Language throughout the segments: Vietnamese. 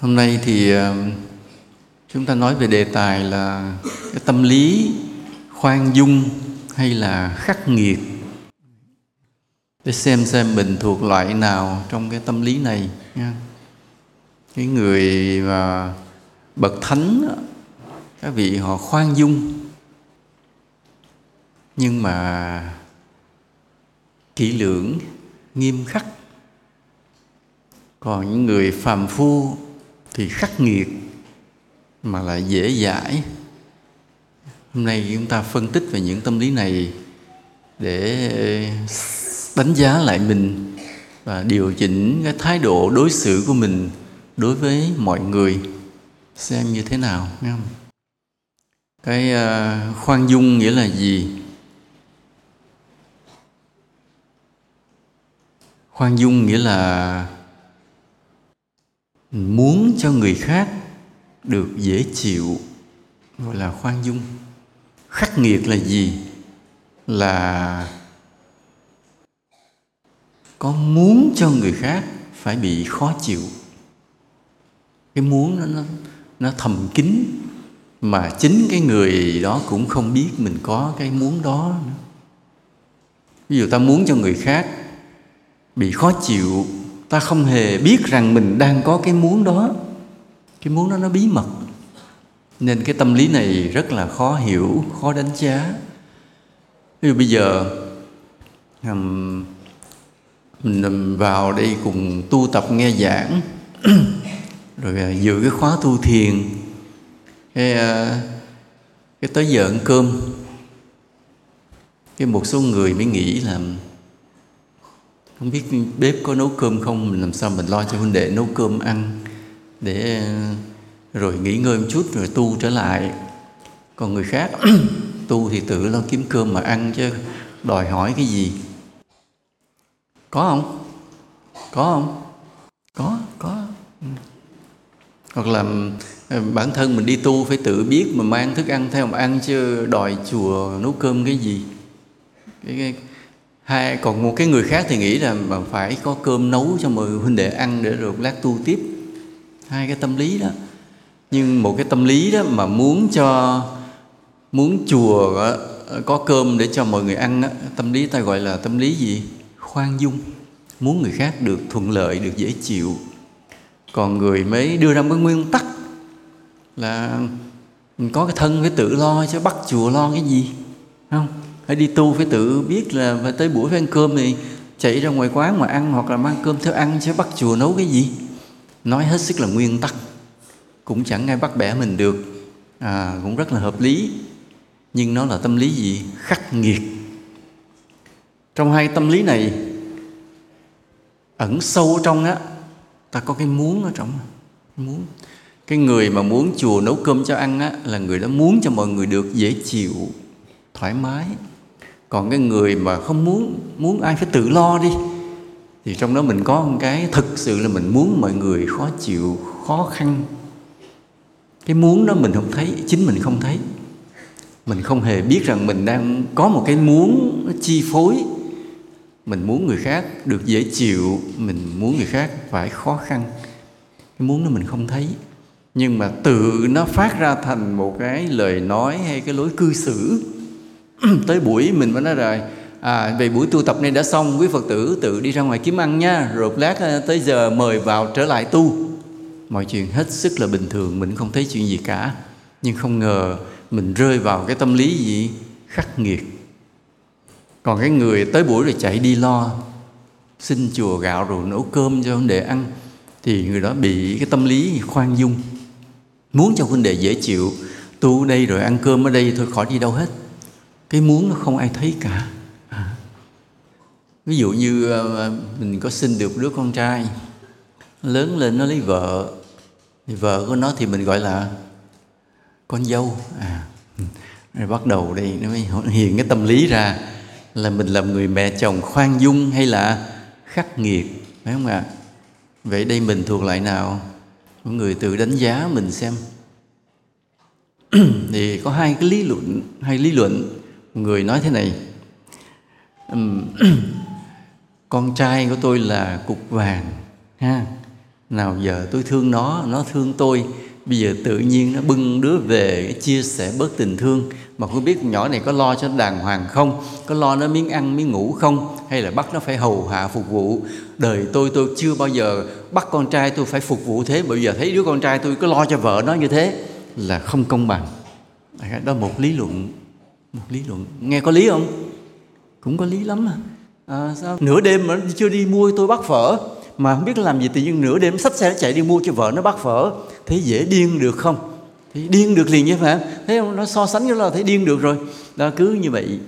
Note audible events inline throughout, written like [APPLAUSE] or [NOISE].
Hôm nay thì ờ, chúng ta nói về đề tài là cái tâm lý khoan dung hay là khắc nghiệt. Để xem xem mình thuộc loại nào trong cái tâm lý này nha. Cái người mà bậc thánh các vị họ khoan dung nhưng mà kỹ lưỡng, nghiêm khắc còn những người phàm phu thì khắc nghiệt mà lại dễ dãi. Hôm nay chúng ta phân tích về những tâm lý này để đánh giá lại mình và điều chỉnh cái thái độ đối xử của mình đối với mọi người. Xem như thế nào, nghe không? cái ờ, khoan dung nghĩa là gì? Khoan dung nghĩa là muốn cho người khác được dễ chịu gọi là khoan dung. Khắc nghiệt là gì? Là có muốn cho người khác phải bị khó chịu. Cái muốn nó nó, nó thầm kín mà chính cái người đó cũng không biết mình có cái muốn đó nữa. ví dụ ta muốn cho người khác bị khó chịu ta không hề biết rằng mình đang có cái muốn đó. Cái muốn đó nó bí mật. Nên cái tâm lý này rất là khó hiểu khó đánh giá. Ví dụ bây giờ mình vào đây cùng tu tập nghe giảng [CLEARS THROAT] rồi à, dự cái khóa tu thiền. Cái à, cái tới giờ ăn cơm. Cái một số người mới nghĩ là không biết bếp có nấu cơm không? Mình làm sao mình lo cho huynh đệ nấu cơm ăn để rồi nghỉ ngơi một chút rồi tu trở lại. Còn người khác [COUGHS] tu thì tự lo kiếm cơm mà ăn chứ đòi hỏi cái gì? Có không? Có không? Có có. Ừ. Hoặc là ờ, bản thân mình đi tu phải tự biết mà mang thức ăn theo mà ăn chứ đòi chùa nấu cơm cái gì? Cái, cái hai còn một cái người khác thì nghĩ là mà phải có cơm nấu cho mọi huynh đệ ăn để rồi lát tu tiếp. Hai cái tâm lý đó. Nhưng một cái tâm lý đó mà muốn cho muốn chùa ờ, có cơm để cho mọi người ăn đó, tâm lý ta gọi là tâm lý gì? Khoan dung. Muốn người khác được thuận lợi được dễ chịu. Còn người mới đưa ra một cái nguyên tắc là có cái thân phải tự lo chứ bắt chùa lo cái gì? Không? Phải đi tu phải tự biết là phải tới buổi phải ăn cơm thì chạy ra ngoài quán mà ăn hoặc là mang cơm theo ăn chứ bắt chùa nấu cái gì? Nói hết sức là nguyên tắc. Cũng chẳng ai bắt bẻ mình được. À, cũng rất là hợp lý. Nhưng nó là tâm lý gì? Khắc nghiệt. Trong hai tâm lý này ẩn sâu trong á ta có cái muốn ở trong muốn. Cái người mà muốn chùa nấu cơm cho ăn á là người đó muốn cho mọi người được dễ chịu thoải mái còn cái người mà không muốn muốn ai phải tự lo đi, thì trong đó mình có một cái thực sự là mình muốn mọi người khó chịu, khó khăn. Cái muốn đó mình không thấy, chính mình không thấy. Mình không hề biết rằng mình đang có một cái muốn chi phối. Mình muốn người khác được dễ chịu, mình muốn người khác phải khó khăn. Cái muốn đó mình không thấy. Nhưng mà tự nó phát ra thành một cái lời nói hay cái lối cư xử. [CLEARS THROAT] tới buổi mình mới nói rồi à, về buổi tu tập này đã xong quý phật tử tự đi ra ngoài kiếm ăn nha. Rồi lát à, tới giờ mời vào trở lại tu. Mọi chuyện hết sức là bình thường mình không thấy chuyện gì cả. Nhưng không ngờ mình rơi vào cái tâm lý gì? Khắc nghiệt. Còn cái người tới buổi rồi chạy đi lo xin chùa gạo rồi nấu cơm cho huynh đệ ăn thì người đó bị cái tâm lý khoan dung. Muốn cho huynh đệ dễ chịu tu đây rồi ăn cơm ở đây thôi khỏi đi đâu hết cái muốn nó không ai thấy cả. À. ví dụ như ờ, ờ, mình có sinh được đứa con trai lớn lên nó lấy vợ, thì vợ của nó thì mình gọi là con dâu. À. Rồi bắt đầu đây, nó mới hiện cái tâm lý ra là mình làm người mẹ chồng khoan dung hay là khắc nghiệt, phải không ạ? À? vậy đây mình thuộc lại nào? Mọi người tự đánh giá mình xem. [CLEARS THROAT] Thì có hai cái lý luận, hai lý luận người nói thế này [CLEARS THROAT] con trai của tôi là cục vàng, ha. Nào giờ tôi thương nó nó thương tôi. Bây giờ tự nhiên nó bưng đứa về chia sẻ bớt tình thương. Mà không biết nhỏ này có lo cho nó đàng hoàng không? Có lo nó miếng ăn, miếng ngủ không? Hay là bắt nó phải hầu hạ phục vụ? Đời tôi tôi chưa bao giờ bắt con trai tôi phải phục vụ thế. Bây giờ thấy đứa con trai tôi có lo cho vợ nó như thế là không công bằng. Đó một lý luận một lý luận. Nghe có lý không? Cũng có lý lắm mà. À sao? Nửa đêm mà chưa đi mua tôi bắt phở. Mà không biết làm gì tự nhiên nửa đêm xách xe chạy đi mua cho vợ nó bắt phở. Thế dễ điên được không? Thì điên được liền chứ phải không thấy không? Nó so sánh với là thấy điên được rồi. Đó, cứ như vậy.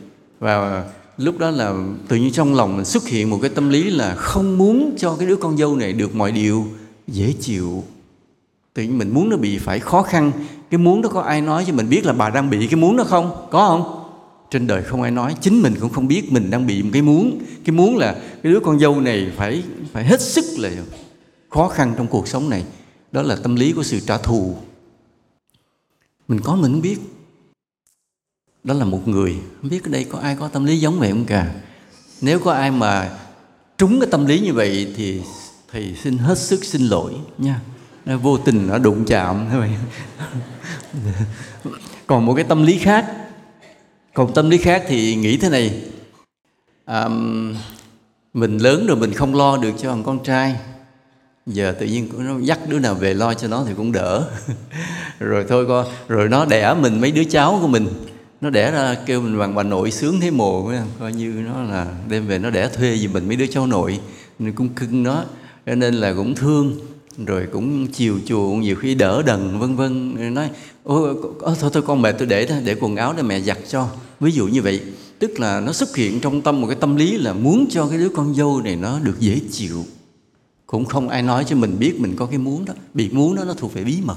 Và lúc đó là tự nhiên trong lòng mình xuất hiện một cái tâm lý là không muốn cho cái đứa con dâu này được mọi điều, dễ chịu. Tự nhiên mình muốn nó bị phải khó khăn cái muốn đó có ai nói cho mình biết là bà đang bị cái muốn đó không? Có không? Trên đời không ai nói, chính mình cũng không biết mình đang bị một cái muốn. Cái muốn là cái đứa con dâu này phải phải hết sức là khó khăn trong cuộc sống này. Đó là tâm lý của sự trả thù. Mình có mình không biết. Đó là một người, không biết ở đây có ai có tâm lý giống vậy không cả nếu có ai mà trúng cái tâm lý như vậy thì thầy xin hết sức xin lỗi nha nó vô tình nó đụng chạm. Thế còn một cái tâm lý khác. Còn tâm lý khác thì nghĩ thế này. À, mình lớn rồi mình không lo được cho thằng con trai. Giờ tự nhiên nó dắt đứa nào về lo cho nó thì cũng đỡ. [LAUGHS] Rồi thôi con rồi nó đẻ mình mấy đứa cháu của mình. Nó đẻ ra kêu mình bằng bà nội sướng thế mồ coi như nó là đem về nó đẻ thuê gì mình mấy đứa cháu nội. Nên cũng cưng nó. Cho nên là cũng thương rồi cũng chiều chuộng, nhiều khi đỡ đần, vân vân. Nói, ôi thôi thôi, con mẹ tôi để để quần áo để mẹ giặt cho. Ví dụ như vậy, tức là nó xuất hiện trong tâm một cái tâm lý là muốn cho cái đứa con dâu này nó được dễ chịu. Cũng không ai nói cho mình biết mình có cái muốn đó. Bị muốn đó, nó thuộc về bí mật.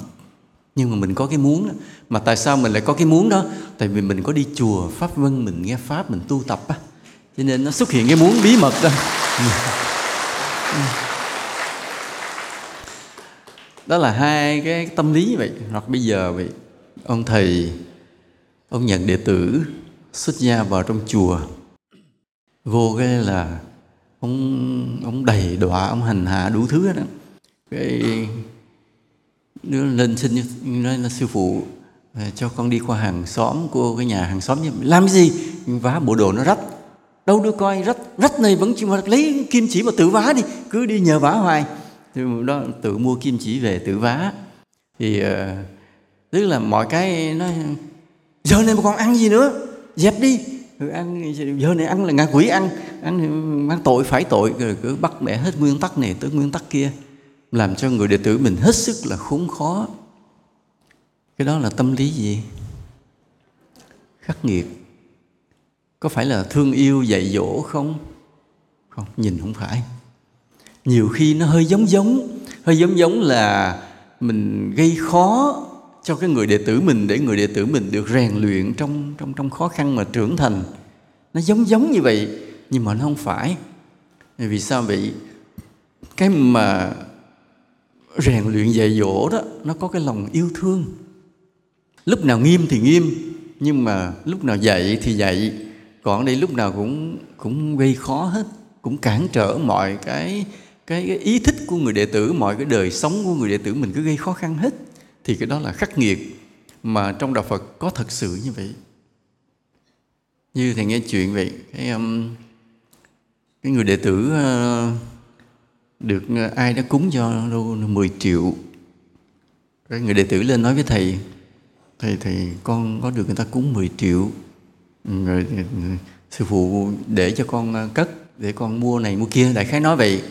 Nhưng mà mình có cái muốn đó. mà tại sao mình lại có cái muốn đó? Tại vì mình có đi chùa pháp vân, mình nghe pháp, mình tu tập á. Cho nên nó xuất hiện cái muốn bí mật đó. [LAUGHS] đó là hai cái tâm lý vậy. Hoặc bây giờ vậy, ông thầy, ông nhận đệ tử xuất gia vào trong chùa. Vô cái là ông ông đầy đọa, ông hành hạ đủ thứ đó cái đứa lên xin nói là sư phụ à, cho con đi qua hàng xóm của cái nhà hàng xóm như làm cái gì? Vá bộ đồ nó rách. Đâu đưa coi, rách rách này vẫn chịu mà lấy kim chỉ mà tự vá đi. Cứ đi nhờ vá hoài đó tự mua kim chỉ về tự vá. Thì uh, tức là mọi cái nó giờ này mà còn ăn gì nữa? Dẹp đi. Rồi ăn giờ này ăn là ngạ quỷ ăn. Ăn mang tội phải tội rồi cứ bắt bẻ hết nguyên tắc này tới nguyên tắc kia. Làm cho người đệ tử mình hết sức là khốn khó. Cái đó là tâm lý gì? Khắc nghiệt. Có phải là thương yêu dạy dỗ không? Không nhìn không phải nhiều khi nó hơi giống giống, hơi giống giống là mình gây khó cho cái người đệ tử mình để người đệ tử mình được rèn luyện trong trong trong khó khăn mà trưởng thành. Nó giống giống như vậy, nhưng mà nó không phải. Vì sao vậy? Cái mà rèn luyện dạy dỗ đó, nó có cái lòng yêu thương. Lúc nào nghiêm thì nghiêm, nhưng mà lúc nào dạy thì dạy. Còn đây lúc nào cũng cũng gây khó hết, cũng cản trở mọi cái cái, cái ý thích của người đệ tử mọi cái đời sống của người đệ tử mình cứ gây khó khăn hết thì cái đó là khắc nghiệt. Mà trong đạo Phật có thật sự như vậy. Như thầy nghe chuyện vậy cái um, cái người đệ tử uh, được uh, ai đã cúng cho đâu 10 triệu. Cái người đệ tử lên nói với thầy thầy thầy con có được người ta cúng 10 triệu. Rồi sư phụ để cho con ờ, cất để con mua này mua kia. Đại khái nói vậy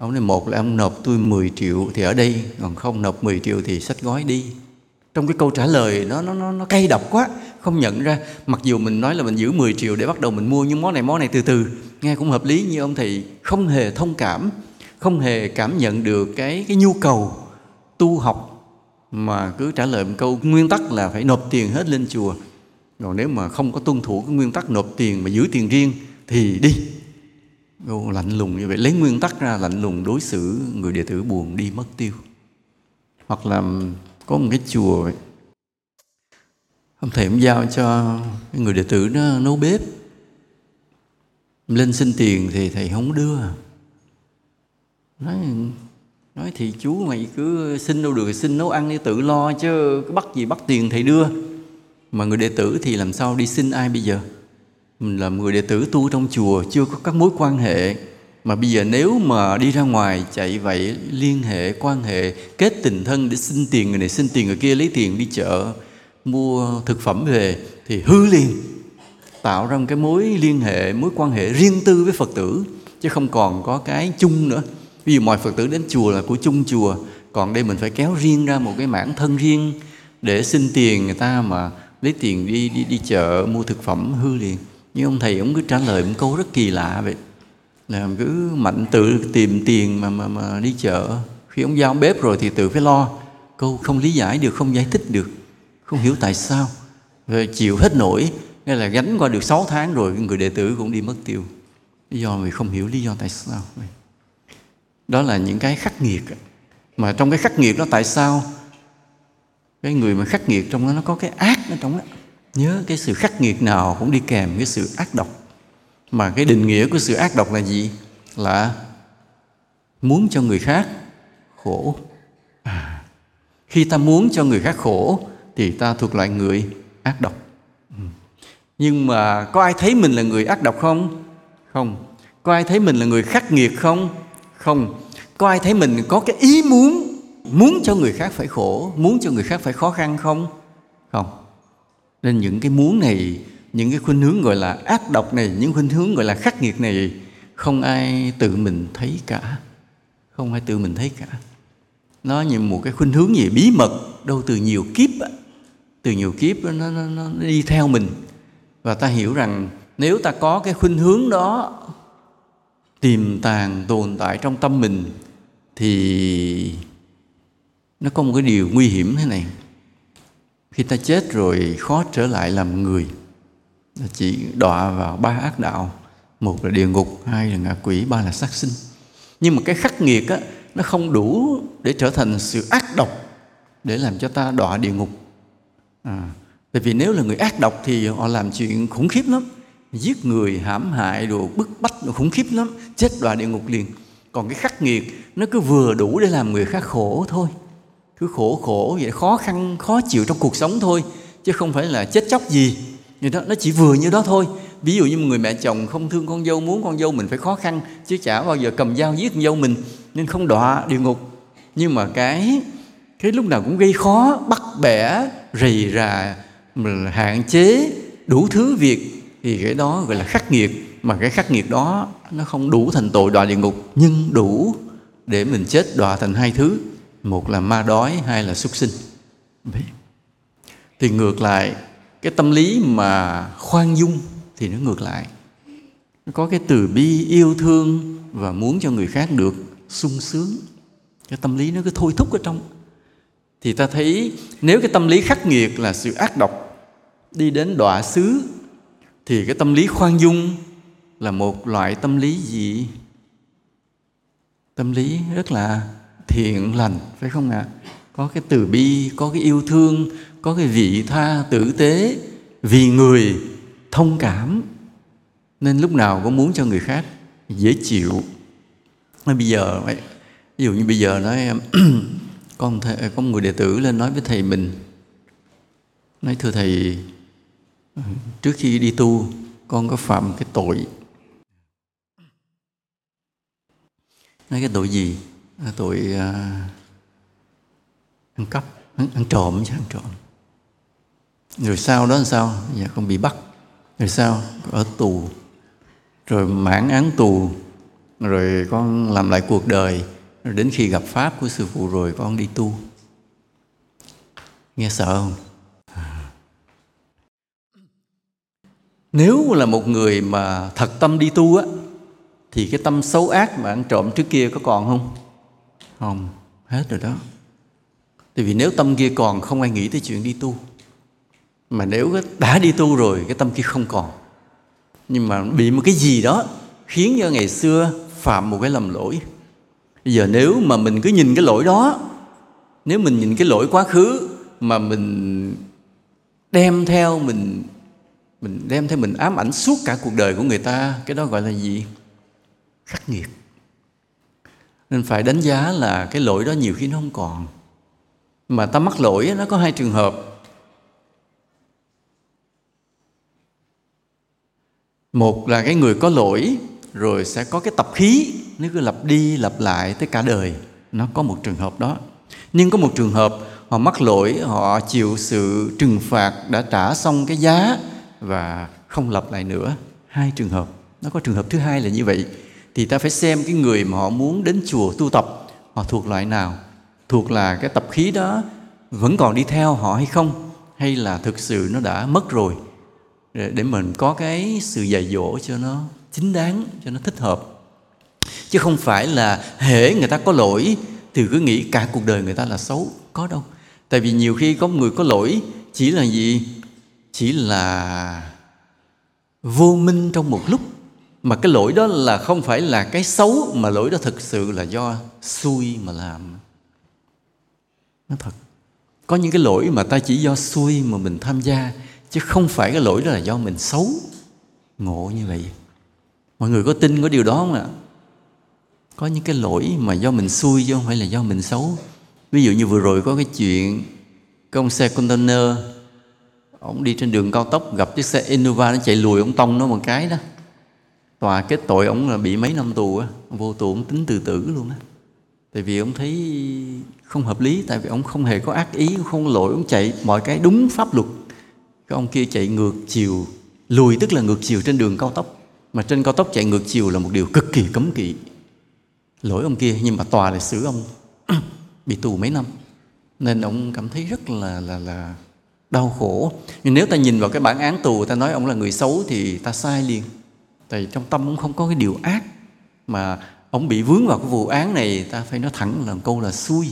ông nói một là ông nộp tôi 10 triệu thì ở đây còn không nộp 10 triệu thì sách gói đi. Trong cái câu trả lời nó nó nó, nó cay độc quá không nhận ra. Mặc dù mình nói là mình giữ 10 triệu để bắt đầu mình mua những món này món này từ từ nghe cũng hợp lý như ông thầy không hề thông cảm không hề cảm nhận được cái cái nhu cầu tu học mà cứ trả lời một câu nguyên tắc là phải nộp tiền hết lên chùa. Còn nếu mà không có tuân thủ cái nguyên tắc nộp tiền mà giữ tiền riêng thì đi. Ô, lạnh lùng như vậy. Lấy nguyên tắc ra lạnh lùng đối xử người đệ tử buồn đi mất tiêu. Hoặc là có một cái chùa vậy. Ông thầy cũng giao cho người đệ tử nó nấu bếp. Lên xin tiền thì thầy không đưa. Nói nói thì chú mày cứ xin đâu được xin nấu ăn đi tự lo chứ. Bắt gì bắt tiền thầy đưa. Mà người đệ tử thì làm sao đi xin ai bây giờ? Mình là người đệ tử tu trong chùa, chưa có các mối quan hệ. Mà bây giờ nếu mà đi ra ngoài chạy vậy, liên hệ, quan hệ, kết tình thân để xin tiền người này, xin tiền người kia, lấy tiền đi chợ, mua thực phẩm về thì hư liền. Tạo ra một cái mối liên hệ, mối quan hệ riêng tư với phật tử, chứ không còn có cái chung nữa. Ví dụ mọi phật tử đến chùa là của chung chùa, còn đây mình phải kéo riêng ra một cái mảng thân riêng để xin tiền người ta mà lấy tiền đi đi đi chợ, mua thực phẩm, hư liền nhưng ông thầy ông cứ trả lời một câu rất kỳ lạ vậy. Là cứ mạnh tự tìm tiền mà mà mà đi chợ. Khi ông giao bếp rồi thì tự phải lo. Câu không lý giải được, không giải thích được. Không hiểu tại sao. Rồi chịu hết nổi. Nên là gánh qua được 6 tháng rồi người đệ tử cũng đi mất tiêu. Lý do vì không hiểu lý do tại sao. Đó là những cái khắc nghiệt. Mà trong cái khắc nghiệt đó tại sao? Cái người mà khắc nghiệt trong đó, nó có cái ác ở trong đó nhớ cái sự khắc nghiệt nào cũng đi kèm cái sự ác độc. Mà cái định nghĩa của sự ác độc là gì? Là muốn cho người khác khổ. À, khi ta muốn cho người khác khổ thì ta thuộc loại người ác độc. Ừ. Nhưng mà có ai thấy mình là người ác độc không? Không. Có ai thấy mình là người khắc nghiệt không? Không. Có ai thấy mình có cái ý muốn muốn cho người khác phải khổ muốn cho người khác phải khó khăn không? Không nên những cái muốn này những cái khuynh hướng gọi là ác độc này những khuynh hướng gọi là khắc nghiệt này không ai tự mình thấy cả. Không ai tự mình thấy cả. Nó như một cái khuynh hướng gì bí mật đâu từ nhiều kiếp từ nhiều kiếp nó, nó, nó, nó đi theo mình. Và ta hiểu rằng nếu ta có cái khuynh hướng đó tiềm tàng tồn tại trong tâm mình thì nó có một cái điều nguy hiểm thế này khi ta chết rồi khó trở lại làm người. Chỉ đọa vào ba ác đạo. Một là địa ngục hai là ngạ quỷ ba là sát sinh. Nhưng mà cái khắc nghiệt á nó không đủ để trở thành sự ác độc để làm cho ta đọa địa ngục. À, tại vì nếu là người ác độc thì họ làm chuyện khủng khiếp lắm. Giết người hãm hại đồ bức bách đồ khủng khiếp lắm. Chết đọa địa ngục liền. Còn cái khắc nghiệt nó cứ vừa đủ để làm người khác khổ thôi cứ khổ khổ vậy, khó khăn, khó chịu trong cuộc sống thôi, chứ không phải là chết chóc gì. Như đó, nó chỉ vừa như đó thôi. Ví dụ như một người mẹ chồng không thương con dâu, muốn con dâu mình phải khó khăn, chứ chả bao giờ cầm dao giết con dâu mình, nên không đọa địa ngục. Nhưng mà cái cái lúc nào cũng gây khó, bắt bẻ, rầy rà, hạn chế đủ thứ việc, thì cái đó gọi là khắc nghiệt. Mà cái khắc nghiệt đó, nó không đủ thành tội đọa địa ngục, nhưng đủ để mình chết đọa thành hai thứ một là ma đói hai là súc sinh. Thì ngược lại cái tâm lý mà khoan dung thì nó ngược lại. Nó có cái từ bi yêu thương và muốn cho người khác được sung sướng. Cái tâm lý nó cứ thôi thúc ở trong. Thì ta thấy nếu cái tâm lý khắc nghiệt là sự ác độc đi đến đọa xứ thì cái tâm lý khoan dung là một loại tâm lý gì? Tâm lý rất là thiện lành phải không ạ? Có cái từ bi có cái yêu thương có cái vị tha tử tế vì người thông cảm. Nên lúc nào cũng muốn cho người khác dễ chịu. Nói bây giờ ví dụ như bây giờ nói con [CLEARS THROAT] thầy, có người đệ tử lên nói với thầy mình nói thưa thầy trước khi đi tu con có phạm cái tội. Nói cái tội gì? Ờ, tội ờ, ăn cắp ăn, ăn trộm chứ ăn trộm. Rồi sau đó làm sao? Dạ không bị bắt. Rồi sao ở tù. Rồi mãn án tù. Rồi con làm lại cuộc đời. Rồi đến khi gặp pháp của sư phụ rồi con đi tu. Nghe sợ không? Nếu là một người mà thật tâm đi tu á thì cái tâm xấu ác mà ăn trộm trước kia có còn không? Không, hết rồi đó. Tại vì nếu tâm kia còn, không ai nghĩ tới chuyện đi tu. Mà nếu đã đi tu rồi, cái tâm kia không còn. Nhưng mà bị một cái gì đó khiến cho ngày xưa phạm một cái lầm lỗi. Bây giờ nếu mà mình cứ nhìn cái lỗi đó, nếu mình nhìn cái lỗi quá khứ mà mình đem theo mình mình đem theo mình ám ảnh suốt cả cuộc đời của người ta, cái đó gọi là gì? Khắc nghiệt nên phải đánh giá là cái lỗi đó nhiều khi nó không còn. Mà ta mắc lỗi nó có hai trường hợp. Một là cái người có lỗi, rồi sẽ có cái tập khí, nó cứ lặp đi lặp lại tới cả đời. Nó có một trường hợp đó. Nhưng có một trường hợp, họ mắc lỗi, họ chịu sự trừng phạt đã trả xong cái giá và không lặp lại nữa. Hai trường hợp. Nó có trường hợp thứ hai là như vậy thì ta phải xem cái người mà họ muốn đến chùa tu tập, họ thuộc loại nào, thuộc là cái tập khí đó vẫn còn đi theo họ hay không, hay là thực sự nó đã mất rồi, để mình có cái sự dạy dỗ cho nó chính đáng, cho nó thích hợp. Chứ không phải là hễ người ta có lỗi thì cứ nghĩ cả cuộc đời người ta là xấu, có đâu. Tại vì nhiều khi có người có lỗi chỉ là gì? Chỉ là vô minh trong một lúc mà cái lỗi đó là không phải là cái xấu, mà lỗi đó thực sự là do xui mà làm. Nó thật, có những cái lỗi mà ta chỉ do xui mà mình tham gia, chứ không phải cái lỗi đó là do mình xấu. Ngộ như vậy. Mọi người có tin có điều đó không ạ? Có những cái lỗi mà do mình xui chứ không phải là do mình xấu. Ví dụ như vừa rồi có cái chuyện cái ông xe container, ông đi trên đường cao tốc gặp chiếc xe Innova nó chạy lùi ông tông nó một cái đó tòa kết tội ông là bị mấy năm tù á. Vô tù ông tính từ tử luôn á. Tại vì ông thấy không hợp lý, tại vì ông không hề có ác ý không lỗi, ông chạy mọi cái đúng pháp luật. Cái ông kia chạy ngược chiều, lùi tức là ngược chiều trên đường cao tốc. Mà trên cao tốc chạy ngược chiều là một điều cực kỳ cấm kỵ. Lỗi ông kia, nhưng mà tòa lại xử ông [CLEARS THROAT] bị tù mấy năm. Nên ông cảm thấy rất là là là đau khổ. Nhưng nếu ta nhìn vào cái bản án tù, ta nói ông là người xấu thì ta sai liền tại trong tâm ông không có cái điều ác. Mà ông bị vướng vào cái vụ án này, ta phải nói thẳng là câu là xui.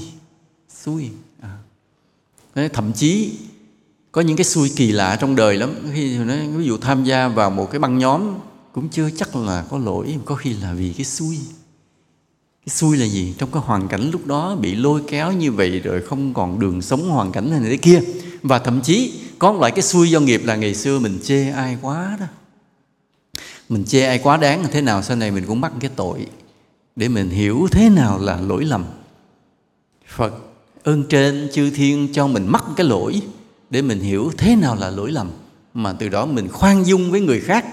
Xui. À. thậm chí có những cái xui kỳ lạ trong đời lắm. Khi nói, ví dụ tham gia vào một cái băng nhóm, cũng chưa chắc là có lỗi có khi là vì cái xui. Cái xui là gì? Trong cái hoàn cảnh lúc đó bị lôi kéo như vậy rồi không còn đường sống hoàn cảnh này thế kia. Và thậm chí có một loại cái xui do nghiệp là ngày xưa mình chê ai quá đó mình chê ai quá đáng thế nào sau này mình cũng mắc cái tội để mình hiểu thế nào là lỗi lầm. Phật. Ơn trên chư thiên cho mình mắc cái lỗi để mình hiểu thế nào là lỗi lầm mà từ đó mình khoan dung với người khác.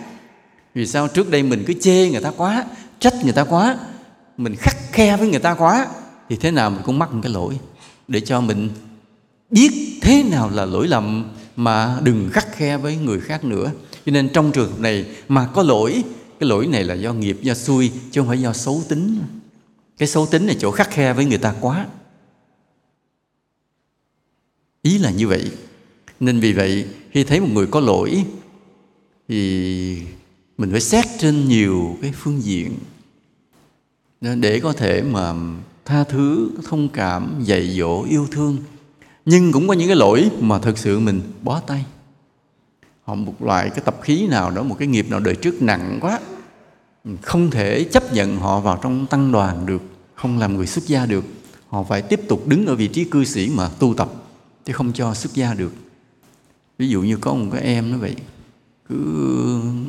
Vì sao trước đây mình cứ chê người ta quá trách người ta quá mình khắc khe với người ta quá thì thế nào mình cũng mắc một cái lỗi để cho mình biết thế nào là lỗi lầm mà đừng khắc khe với người khác nữa cho nên trong trường hợp này mà có lỗi, cái lỗi này là do nghiệp, do xui, chứ không phải do xấu tính. Cái xấu tính này chỗ khắc khe với người ta quá. Ý là như vậy. Nên vì vậy, khi thấy một người có lỗi, thì mình phải xét trên nhiều cái phương diện. Để có thể mà tha thứ, thông cảm, dạy dỗ, yêu thương. Nhưng cũng có những cái lỗi mà thực sự mình bó tay họ một loại cái tập khí nào đó, một cái nghiệp nào đời trước nặng quá, không thể chấp nhận họ vào trong tăng đoàn được, không làm người xuất gia được. Họ phải tiếp tục đứng ở vị trí cư sĩ mà tu tập, chứ không cho xuất gia được. Ví dụ như có một cái em nó vậy, cứ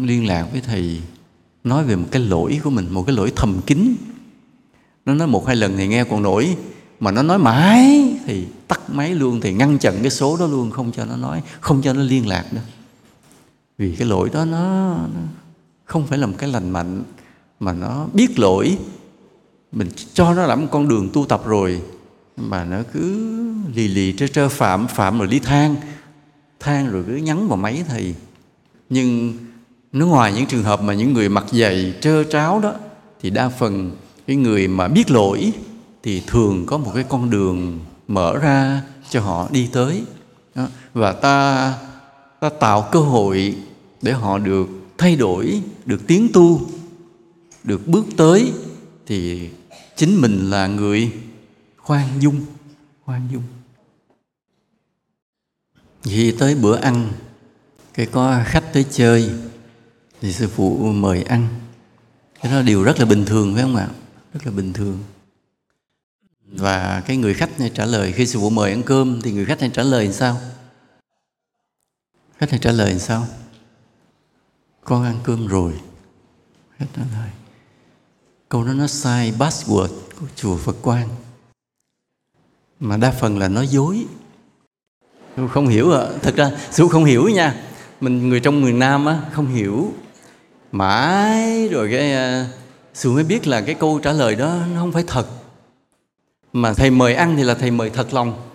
liên lạc với thầy, nói về một cái lỗi của mình, một cái lỗi thầm kín. Nó nói một hai lần thì nghe còn nổi, mà nó nói mãi, thì tắt máy luôn, thì ngăn chặn cái số đó luôn, không cho nó nói, không cho nó liên lạc nữa vì cái lỗi đó nó, không phải là một cái lành mạnh mà nó biết lỗi. Mình cho nó làm một con đường tu tập rồi mà nó cứ lì lì trơ trơ phạm phạm rồi đi than than rồi cứ nhắn vào máy thì nhưng nó ngoài những trường hợp mà những người mặc giày trơ tráo đó thì đa phần cái người mà biết lỗi thì thường có một cái con đường mở ra cho họ đi tới. Đó. và ta ta tạo cơ hội để họ được thay đổi, được tiến tu, được bước tới thì chính mình là người khoan dung khoan dung. Khi tới bữa ăn, cái có khách tới chơi, thì sư phụ mời ăn. Cái đó điều rất là bình thường, phải không ạ? Rất là bình thường. Và cái người khách này trả lời, khi sư phụ mời ăn cơm thì người khách này trả lời làm sao? Khách này trả lời làm sao? Con ăn cơm rồi. Khách trả lời. Câu đó nó sai password của chùa Phật Quang. Mà đa phần là nói dối. Sư không hiểu à thật ra sư không hiểu nha. Mình, người trong miền Nam á, không hiểu. Mãi rồi cái à, sư mới biết là cái câu trả lời đó nó không phải thật. Mà thầy mời ăn thì là thầy mời thật lòng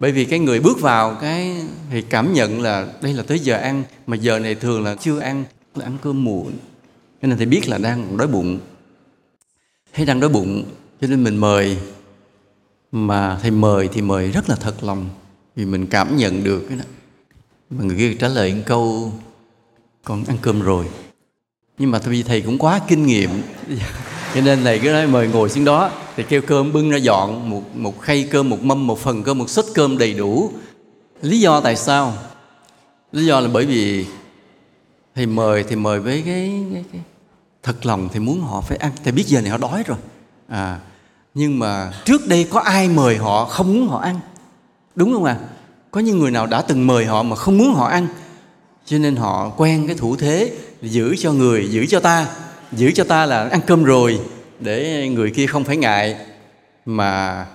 bởi vì cái người bước vào cái thì cảm nhận là đây là tới giờ ăn, mà giờ này thường là chưa ăn, là ăn cơm muộn. Cho nên thầy biết là đang đói bụng. Thấy đang đói bụng, cho nên mình mời. Mà thầy mời thì mời rất là thật lòng, vì mình cảm nhận được cái đó. Mà người kia trả lời một câu, con ăn cơm rồi. Nhưng mà vì thầy cũng quá kinh nghiệm cho nên thầy cứ nói mời ngồi xuống đó thì kêu cơm bưng ra dọn một một khay cơm một mâm một phần cơm một suất cơm đầy đủ. Lý do tại sao? Lý do là bởi vì thầy mời thì mời với cái, cái, cái thật lòng thì muốn họ phải ăn. Thầy biết giờ này họ đói rồi. À nhưng mà trước đây có ai mời họ không muốn họ ăn? Đúng không ạ? À? có những người nào đã từng mời họ mà không muốn họ ăn? Cho nên họ quen cái thủ thế giữ cho người giữ cho ta giữ cho ta là ăn cơm rồi. Để người kia không phải ngại, mà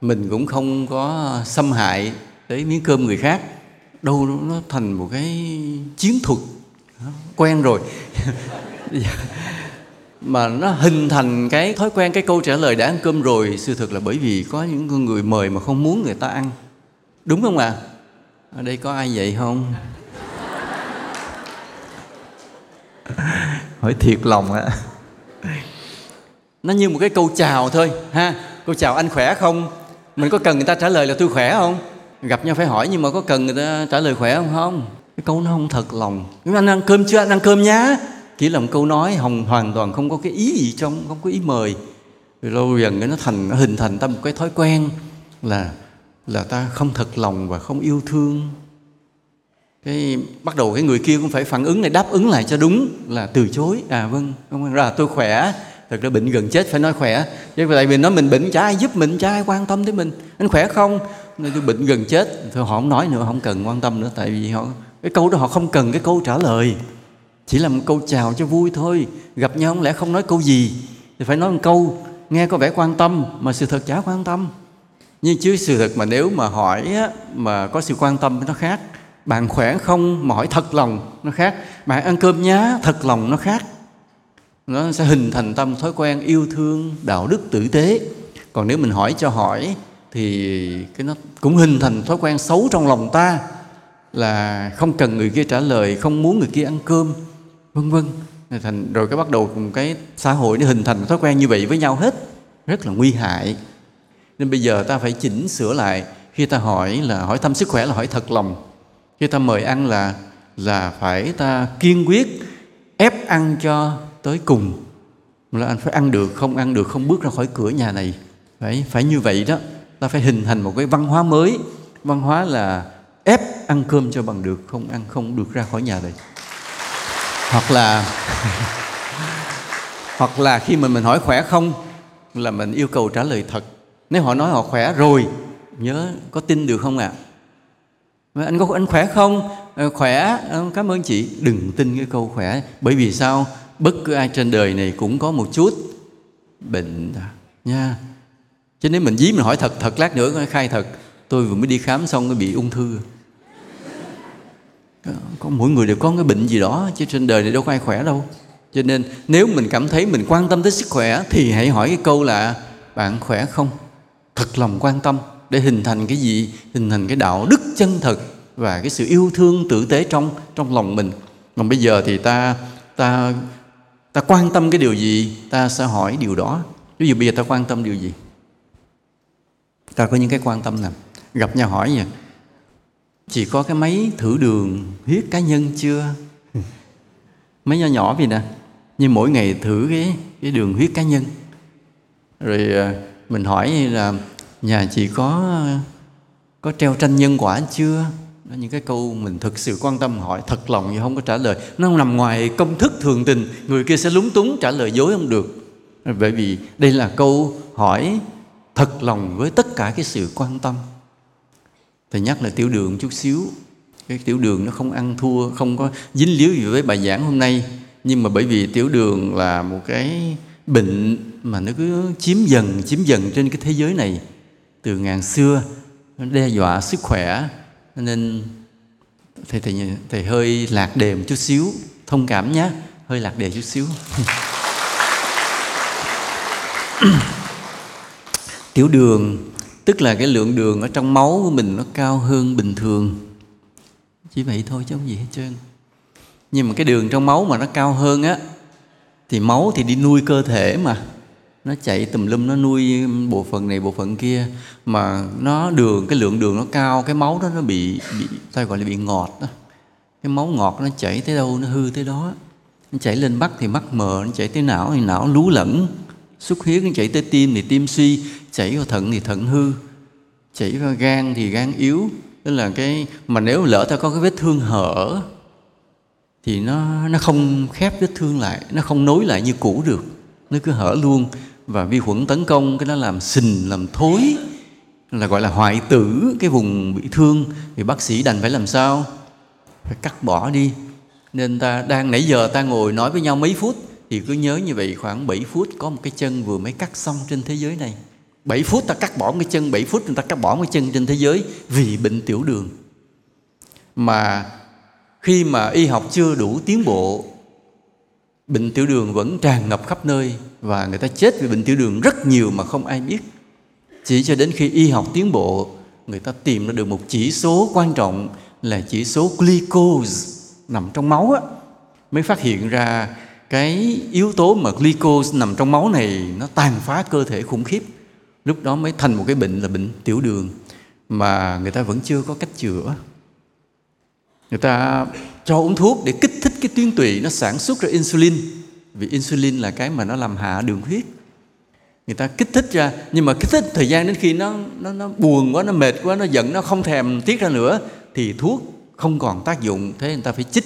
mình cũng không có xâm hại tới miếng cơm người khác. Đâu nó thành một cái chiến thuật. Quen rồi. [LAUGHS] Mà nó hình thành cái thói quen, cái câu trả lời đã ăn cơm rồi, sự thực là bởi vì có những người mời mà không muốn người ta ăn. Đúng không ạ? À? ở đây có ai vậy không? [LAUGHS] hỏi thiệt lòng á. Nó như một cái câu chào thôi, ha. Câu chào anh khỏe không? Mình có cần người ta trả lời là tôi khỏe không? Gặp nhau phải hỏi nhưng mà có cần người ta trả lời khỏe không? Không. Cái câu nó không thật lòng. Anh ăn cơm chưa? Anh ăn cơm nhá. Chỉ là một câu nói hồng hoàn toàn không có cái ý gì trong, không có ý mời. Rồi lâu dần nó thành, nó hình thành ta một cái thói quen là là ta không thật lòng và không yêu thương cái bắt đầu cái người kia cũng phải phản ứng này đáp ứng lại cho đúng là từ chối. À vâng, vâng, vâng. không ra tôi khỏe. Thật ra bệnh gần chết phải nói khỏe. Chứ tại vì nói mình bệnh chả ai giúp mình chả ai quan tâm tới mình. Anh khỏe không? Nên tôi bệnh gần chết. Thôi họ không nói nữa không cần quan tâm nữa. Tại vì họ cái câu đó họ không cần cái câu trả lời. Chỉ là một câu chào cho vui thôi. Gặp nhau không lẽ không nói câu gì? Thì phải nói một câu nghe có vẻ quan tâm mà sự thật chả quan tâm. Nhưng chứ sự thật mà nếu mà hỏi á, mà có sự quan tâm nó khác bạn khỏe không? Mỏi hỏi thật lòng, nó khác. Bạn ăn cơm nhá, thật lòng nó khác. Nó sẽ hình thành tâm, thói quen, yêu thương, đạo đức, tử tế. Còn nếu mình hỏi cho hỏi, thì cái nó cũng hình thành thói quen xấu trong lòng ta, là không cần người kia trả lời, không muốn người kia ăn cơm, vân vân. Thành, rồi cái bắt đầu cùng cái xã hội nó hình thành thói quen như vậy với nhau hết. Rất là nguy hại. Nên bây giờ ta phải chỉnh sửa lại. Khi ta hỏi là hỏi thăm sức khỏe là hỏi thật lòng khi ta mời ăn là là phải ta kiên quyết ép ăn cho tới cùng. Là anh phải ăn được không ăn được không bước ra khỏi cửa nhà này. Phải phải như vậy đó. Ta phải hình thành một cái văn hóa mới. Văn hóa là ép ăn cơm cho bằng được không ăn không được ra khỏi nhà này. Hoặc là [LAUGHS] hoặc là khi mà mình hỏi khỏe không, là mình yêu cầu trả lời thật. Nếu họ nói họ khỏe rồi, nhớ có tin được không ạ? à? Anh có anh khỏe không? À, khỏe. Ờ, cảm ơn chị. Đừng tin cái câu khỏe. Bởi vì sao? Bất cứ ai trên đời này cũng có một chút bệnh nha. Cho nên mình dí mình hỏi thật thật lát nữa khai thật tôi vừa mới đi khám xong cái bị ung thư. Có mỗi người đều có cái bệnh gì đó chứ trên đời này đâu có ai khỏe đâu. Cho nên nếu mình cảm thấy mình quan tâm tới sức khỏe thì hãy hỏi cái câu là bạn khỏe không? Thật lòng quan tâm để hình thành cái gì, hình thành cái đạo đức chân thật và cái sự yêu thương tử tế trong trong lòng mình. Còn bây giờ thì ta ta ta quan tâm cái điều gì, ta sẽ hỏi điều đó. Ví dụ bây giờ ta quan tâm điều gì? Ta có những cái quan tâm nào? Gặp nhau hỏi nha. Chỉ có cái máy thử đường huyết cá nhân chưa? Máy nhỏ nhỏ vậy nè. Nhưng mỗi ngày thử cái cái đường huyết cá nhân. Rồi à, mình hỏi là nhà chị có có treo tranh nhân quả chưa? Đó, những cái câu mình thực sự quan tâm hỏi, thật lòng nhưng không có trả lời. Nó nằm ngoài công thức thường tình. Người kia sẽ lúng túng trả lời dối không được. Bởi vì đây là câu hỏi thật lòng với tất cả cái sự quan tâm. Thầy nhắc là tiểu đường chút xíu. Cái tiểu đường nó không ăn thua, không có dính líu gì với bài giảng hôm nay. Nhưng mà bởi vì tiểu đường là một cái bệnh mà nó cứ chiếm dần chiếm dần trên cái thế giới này từ ngàn xưa, đe dọa sức khỏe, nên thầy thầy thầy hơi lạc đề một chút xíu, thông cảm nhé, hơi lạc đề chút xíu. [COUGHS] Tiểu đường, tức là cái lượng đường ở trong máu của mình nó cao hơn bình thường. Chỉ vậy thôi chứ không gì hết trơn. Nhưng mà cái đường trong máu mà nó cao hơn á, thì máu thì đi nuôi cơ thể mà nó chạy tùm lum, nó nuôi bộ phận này, bộ phận kia. Mà nó đường, cái lượng đường nó cao, cái máu đó nó bị bị, ta gọi là bị ngọt đó. Cái máu ngọt nó chảy tới đâu, nó hư tới đó. Nó chảy lên mắt thì mắt mờ, nó chảy tới não thì não lú lẫn. Xuất huyết nó chảy tới tim thì tim suy, chảy vào thận thì thận hư. Chảy vào gan thì gan yếu. Tức là cái, mà nếu lỡ ta có cái vết thương hở, thì nó nó không khép vết thương lại, nó không nối lại như cũ được. Nó cứ hở luôn và vi khuẩn tấn công, cái nó làm sình, làm thối, là gọi là hoại tử cái vùng bị thương. Thì bác sĩ đành phải làm sao? Phải cắt bỏ đi. Nên ta đang nãy giờ ta ngồi nói với nhau mấy phút, thì cứ nhớ như vậy khoảng 7 phút có một cái chân vừa mới cắt xong trên thế giới này. 7 phút ta cắt bỏ một cái chân 7 phút người ta cắt bỏ một cái chân trên thế giới vì bệnh tiểu đường. Mà khi mà y học chưa đủ tiến bộ, bệnh tiểu đường vẫn tràn ngập khắp nơi và người ta chết vì bệnh tiểu đường rất nhiều mà không ai biết. Chỉ cho đến khi y học tiến bộ, người ta tìm ra được một chỉ số quan trọng là chỉ số glucose nằm trong máu á, mới phát hiện ra cái yếu tố mà glucose nằm trong máu này nó tàn phá cơ thể khủng khiếp. Lúc đó mới thành một cái bệnh là bệnh tiểu đường, mà người ta vẫn chưa có cách chữa. Người ta cho uống thuốc để kích thích cái tuyến tụy nó sản xuất ra insulin vì insulin là cái mà nó làm hạ đường huyết. Người ta kích thích ra, nhưng mà kích thích thời gian đến khi nó nó nó buồn quá, nó mệt quá, nó giận, nó không thèm tiết ra nữa, thì thuốc không còn tác dụng. Thế người ta phải chích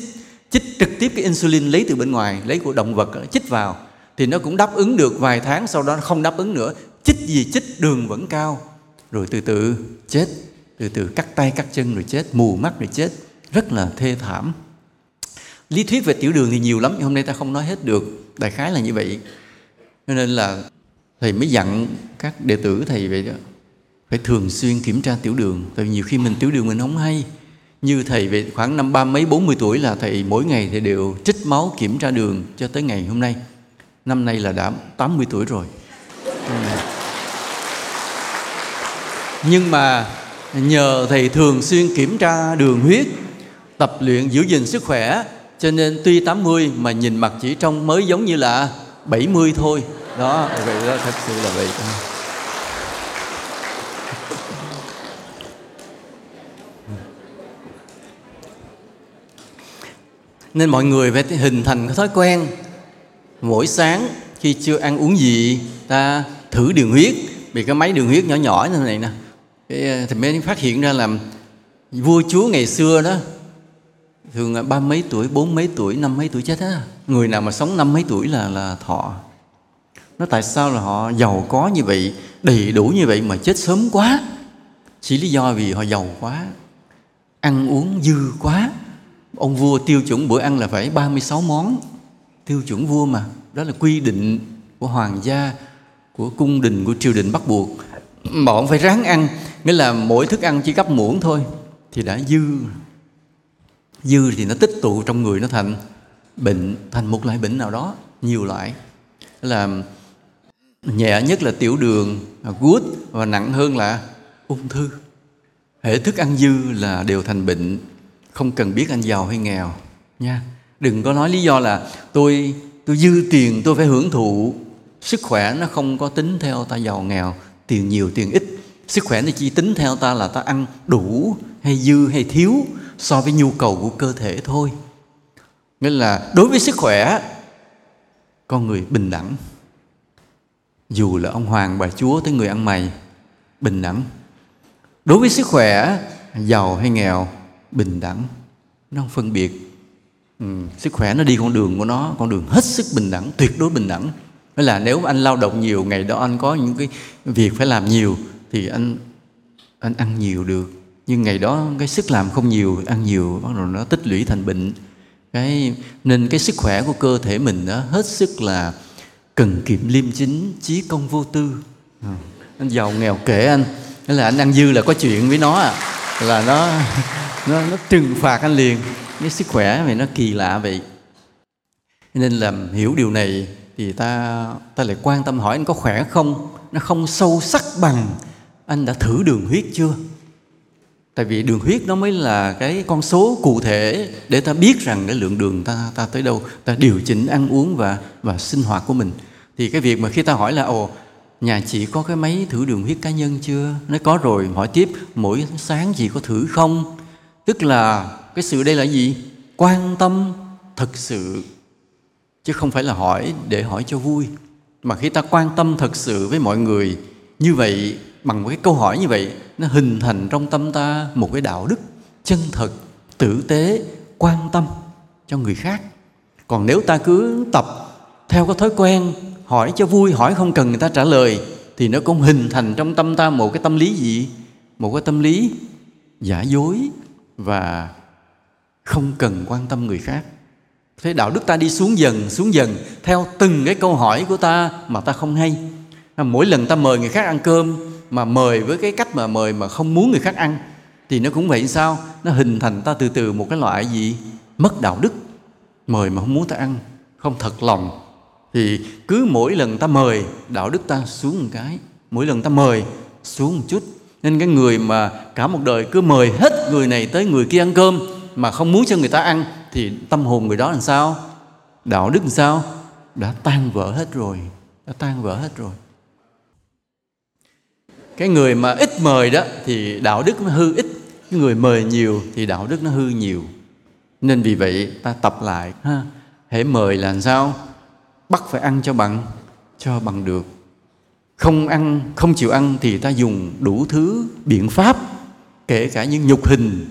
chích trực tiếp cái insulin lấy từ bên ngoài, lấy của động vật, chích vào. Thì nó cũng đáp ứng được vài tháng, sau đó nó không đáp ứng nữa. Chích gì chích, đường vẫn cao. Rồi từ từ chết, từ từ cắt tay, cắt chân rồi chết, mù mắt rồi chết. Rất là thê thảm lý thuyết về tiểu đường thì nhiều lắm, nhưng hôm nay ta không nói hết được. Đại khái là như vậy. Cho nên là thầy mới dặn các đệ tử thầy vậy đó, phải thường xuyên kiểm tra tiểu đường. Tại vì nhiều khi mình tiểu đường mình không hay. Như thầy về khoảng năm ba mấy, bốn mươi tuổi là thầy mỗi ngày thì đều trích máu kiểm tra đường cho tới ngày hôm nay. Năm nay là đã 80 tuổi rồi. Nhưng mà nhờ thầy thường xuyên kiểm tra đường huyết, tập luyện giữ gìn sức khỏe cho nên tuy 80 mà nhìn mặt chỉ trông mới giống như là 70 thôi. Đó. Vậy đó thật sự là vậy. Nên mọi người phải hình thành cái thói quen mỗi sáng khi chưa ăn uống gì ta thử đường huyết. Vì cái máy đường huyết nhỏ nhỏ như này nè. Thì mới phát hiện ra là vua chúa ngày xưa đó thường ba mấy tuổi, bốn mấy tuổi, năm mấy tuổi chết á. Người nào mà sống năm mấy tuổi là là thọ. Nó tại sao là họ giàu có như vậy, đầy đủ như vậy mà chết sớm quá? Chỉ lý do vì họ giàu quá, ăn uống dư quá. Ông vua tiêu chuẩn bữa ăn là phải 36 món. Tiêu chuẩn vua mà, đó là quy định của hoàng gia, của cung đình, của triều đình bắt buộc. Mà ông phải ráng ăn, nghĩa là mỗi thức ăn chỉ gấp muỗng thôi, thì đã dư dư thì nó tích tụ trong người nó thành bệnh, thành một loại bệnh nào đó, nhiều loại. Là nhẹ nhất là tiểu đường à, gút, và nặng hơn là ung thư. Hệ thức ăn dư là đều thành bệnh, không cần biết anh giàu hay nghèo, nha. Đừng có nói lý do là tôi tôi dư tiền, tôi phải hưởng thụ. Sức khỏe nó không có tính theo ta giàu nghèo, tiền nhiều, tiền ít. Sức khỏe nó chỉ tính theo ta là ta ăn đủ hay dư hay thiếu so với nhu cầu của cơ thể thôi. Nghĩa là đối với sức khỏe con người bình đẳng. Dù là ông hoàng bà chúa tới người ăn mày bình đẳng. Đối với sức khỏe giàu hay nghèo bình đẳng. Nó không phân biệt. Ừ, sức khỏe nó đi con đường của nó con đường hết sức bình đẳng tuyệt đối bình đẳng. Nghĩa là nếu anh lao động nhiều ngày đó anh có những cái việc phải làm nhiều thì anh anh ăn nhiều được nhưng ngày đó cái sức làm không nhiều ăn nhiều bắt đầu nó tích lũy thành bệnh. Cái nên cái sức khỏe của cơ thể mình đó hết sức là cần kiệm liêm chính trí công vô tư. À, anh giàu nghèo kể anh. Nên là anh ăn dư là có chuyện với nó à. Là nó [LAUGHS] nó nó trừng phạt anh liền. Cái sức khỏe này nó kỳ lạ vậy. Nên làm hiểu điều này thì ta ta lại quan tâm hỏi anh có khỏe không? Nó không sâu sắc bằng anh đã thử đường huyết chưa? Tại vì đường huyết nó mới là cái con số cụ thể để ta biết rằng cái lượng đường ta ta tới đâu, ta điều chỉnh ăn uống và và sinh hoạt của mình. Thì cái việc mà khi ta hỏi là, ồ, nhà chị có cái máy thử đường huyết cá nhân chưa? Nó có rồi, hỏi tiếp, mỗi sáng chị có thử không? Tức là cái sự đây là gì? Quan tâm thật sự, chứ không phải là hỏi để hỏi cho vui. Mà khi ta quan tâm thật sự với mọi người như vậy bằng một cái câu hỏi như vậy, nó hình thành trong tâm ta một cái đạo đức chân thật, tử tế, quan tâm cho người khác. Còn nếu ta cứ tập theo cái thói quen hỏi cho vui, hỏi không cần người ta trả lời, thì nó cũng hình thành trong tâm ta một cái tâm lý gì? Một cái tâm lý giả dối và không cần quan tâm người khác. Thế đạo đức ta đi xuống dần xuống dần, theo từng cái câu hỏi của ta mà ta không hay. À, mỗi lần ta mời người khác ăn cơm mà mời với cái cách mà mời mà không muốn người khác ăn, thì nó cũng vậy sao? Nó hình thành ta từ từ một cái loại gì? Mất đạo đức. Mời mà không muốn ta ăn, không thật lòng. Thì cứ mỗi lần ta mời, đạo đức ta xuống một cái. Mỗi lần ta mời, xuống một chút. Nên cái người mà cả một đời cứ mời hết người này tới người kia ăn cơm mà không muốn cho người ta ăn, thì tâm hồn người đó làm sao? Đạo đức làm sao? Đã tan vỡ hết rồi, đã tan vỡ hết rồi cái người mà ít mời đó thì đạo đức nó hư ít. Cái người mời nhiều thì đạo đức nó hư nhiều. Nên vì vậy ta tập lại, ha, hễ mời là làm sao? Bắt phải ăn cho bằng cho bằng được. Không ăn, không chịu ăn thì ta dùng đủ thứ biện pháp, kể cả những nhục hình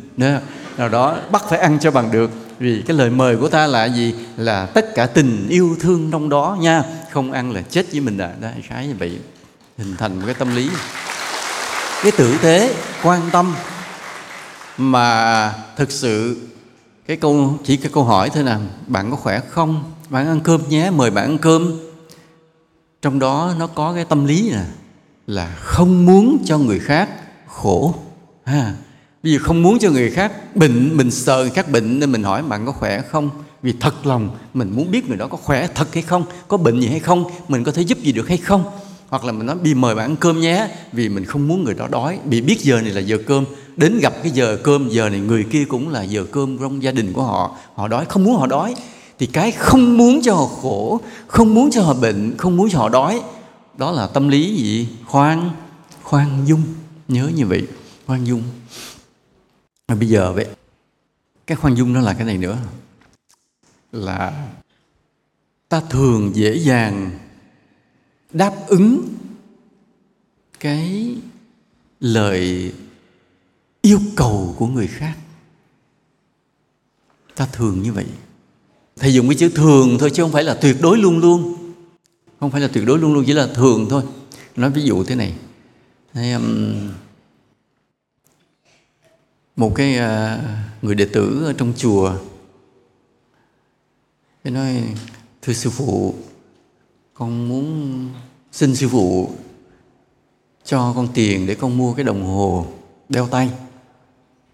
nào đó bắt phải ăn cho bằng được. Vì cái lời mời của ta là gì? Là tất cả tình yêu thương trong đó nha. Không ăn là chết với mình à. Đó khái như vậy. Hình thành một cái tâm lý cái tử tế, quan tâm. Mà thực sự, cái câu, chỉ cái câu hỏi thôi nè, bạn có khỏe không? Bạn ăn cơm nhé, mời bạn ăn cơm. Trong đó nó có cái tâm lý là là không muốn cho người khác khổ. Ha vì không muốn cho người khác bệnh, mình sợ người khác bệnh nên mình hỏi bạn có khỏe không? Vì thật lòng, mình muốn biết người đó có khỏe thật hay không, có bệnh gì hay không, mình có thể giúp gì được hay không? Hoặc là mình nói bị mời bạn ăn cơm nhé, vì mình không muốn người đó đói. Bị biết giờ này là giờ cơm. Đến gặp cái giờ cơm, giờ này người kia cũng là giờ cơm trong gia đình của họ. Họ đói, không muốn họ đói. Thì cái không muốn cho họ khổ, không muốn cho họ bệnh, không muốn cho họ đói, đó là tâm lý gì? Khoan khoan dung. Nhớ như vậy, khoan dung. Và bây giờ vậy, cái khoan dung nó là cái này nữa. Là ta thường dễ dàng đáp ứng cái lời yêu cầu của người khác. Ta thường như vậy. Thầy dùng cái chữ thường thôi chứ không phải là tuyệt đối luôn luôn. Không phải là tuyệt đối luôn luôn chỉ là thường thôi. Nói ví dụ thế này. Thế, um, một cái uh, người đệ tử ở trong chùa cái nói thưa sư phụ con muốn xin sư phụ cho con tiền để con mua cái đồng hồ đeo tay.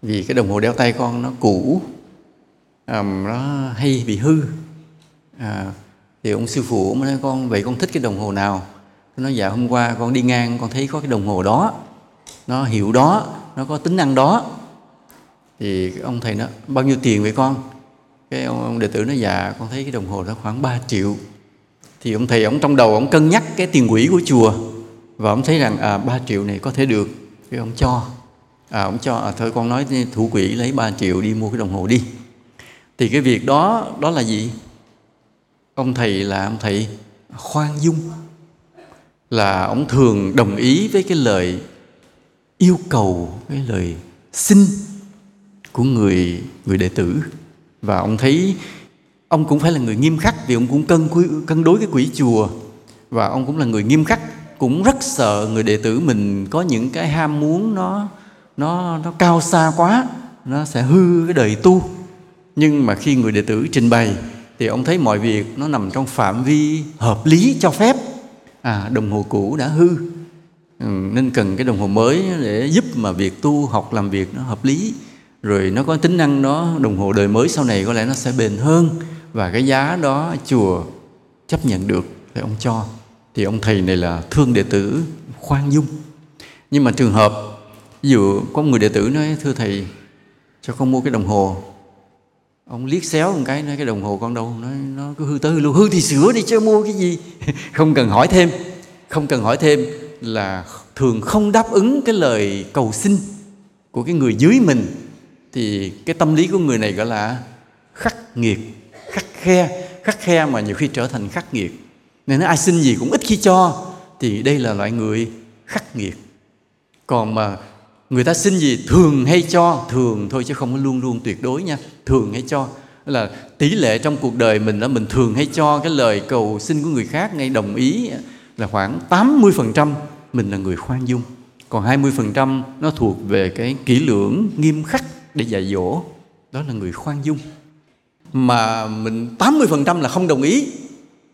Vì cái đồng hồ đeo tay con nó cũ um, nó hay bị hư. À, thì ông sư phụ mới nói con vậy con thích cái đồng hồ nào? Nó nói dạ hôm qua con đi ngang con thấy có cái đồng hồ đó. Nó hiệu đó nó có tính năng đó. Thì ông thầy nó bao nhiêu tiền vậy con? Cái ông, ông đệ tử nó dạ con thấy cái đồng hồ đó khoảng 3 triệu thì ông thầy ông trong đầu ông cân nhắc cái tiền quỹ của chùa và ông thấy rằng à 3 triệu này có thể được. Thì ông cho à ông cho à, thôi con nói thủ quỹ lấy 3 triệu đi mua cái đồng hồ đi. Thì cái việc đó đó là gì? Ông thầy là ông thầy khoan dung là ông thường đồng ý với cái lời yêu cầu cái lời xin của người người đệ tử. Và ông thấy ông cũng phải là người nghiêm khắc vì ông cũng cân cân đối cái quỹ chùa. Và ông cũng là người nghiêm khắc cũng rất sợ người đệ tử mình có những cái ham muốn nó nó nó cao xa quá nó sẽ hư cái đời tu. Nhưng mà khi người đệ tử trình bày thì ông thấy mọi việc nó nằm trong phạm vi hợp lý cho phép. À đồng hồ cũ đã hư. Ừ, nên cần cái đồng hồ mới để giúp mà việc tu học làm việc nó hợp lý. Rồi nó có tính năng nó đồng hồ đời mới sau này có lẽ nó sẽ bền hơn và cái giá đó chùa chấp nhận được thì ông cho. Thì ông thầy này là thương đệ tử khoan dung. Nhưng mà trường hợp, ví dụ có người đệ tử nói, thưa thầy, cho con mua cái đồng hồ. Ông liếc xéo một cái, nói, cái đồng hồ con đâu? Nói, nó cứ hư tới hư luôn hư thì sửa đi chứ, mua cái gì? [LAUGHS] Không cần hỏi thêm. Không cần hỏi thêm là thường không đáp ứng cái lời cầu xin của cái người dưới mình. Thì cái tâm lý của người này gọi là khắc nghiệt khe, khắc khe mà nhiều khi trở thành khắc nghiệt. Nên ai xin gì cũng ít khi cho. Thì đây là loại người khắc nghiệt. Còn mà người ta xin gì thường hay cho, thường thôi chứ không có luôn luôn tuyệt đối nha. Thường hay cho. Là tỷ lệ trong cuộc đời mình đó mình thường hay cho cái lời cầu xin của người khác ngay đồng ý là khoảng 80% mình là người khoan dung. Còn 20% nó thuộc về cái kỹ lưỡng nghiêm khắc để dạy dỗ. Đó là người khoan dung mà mình 80% là không đồng ý,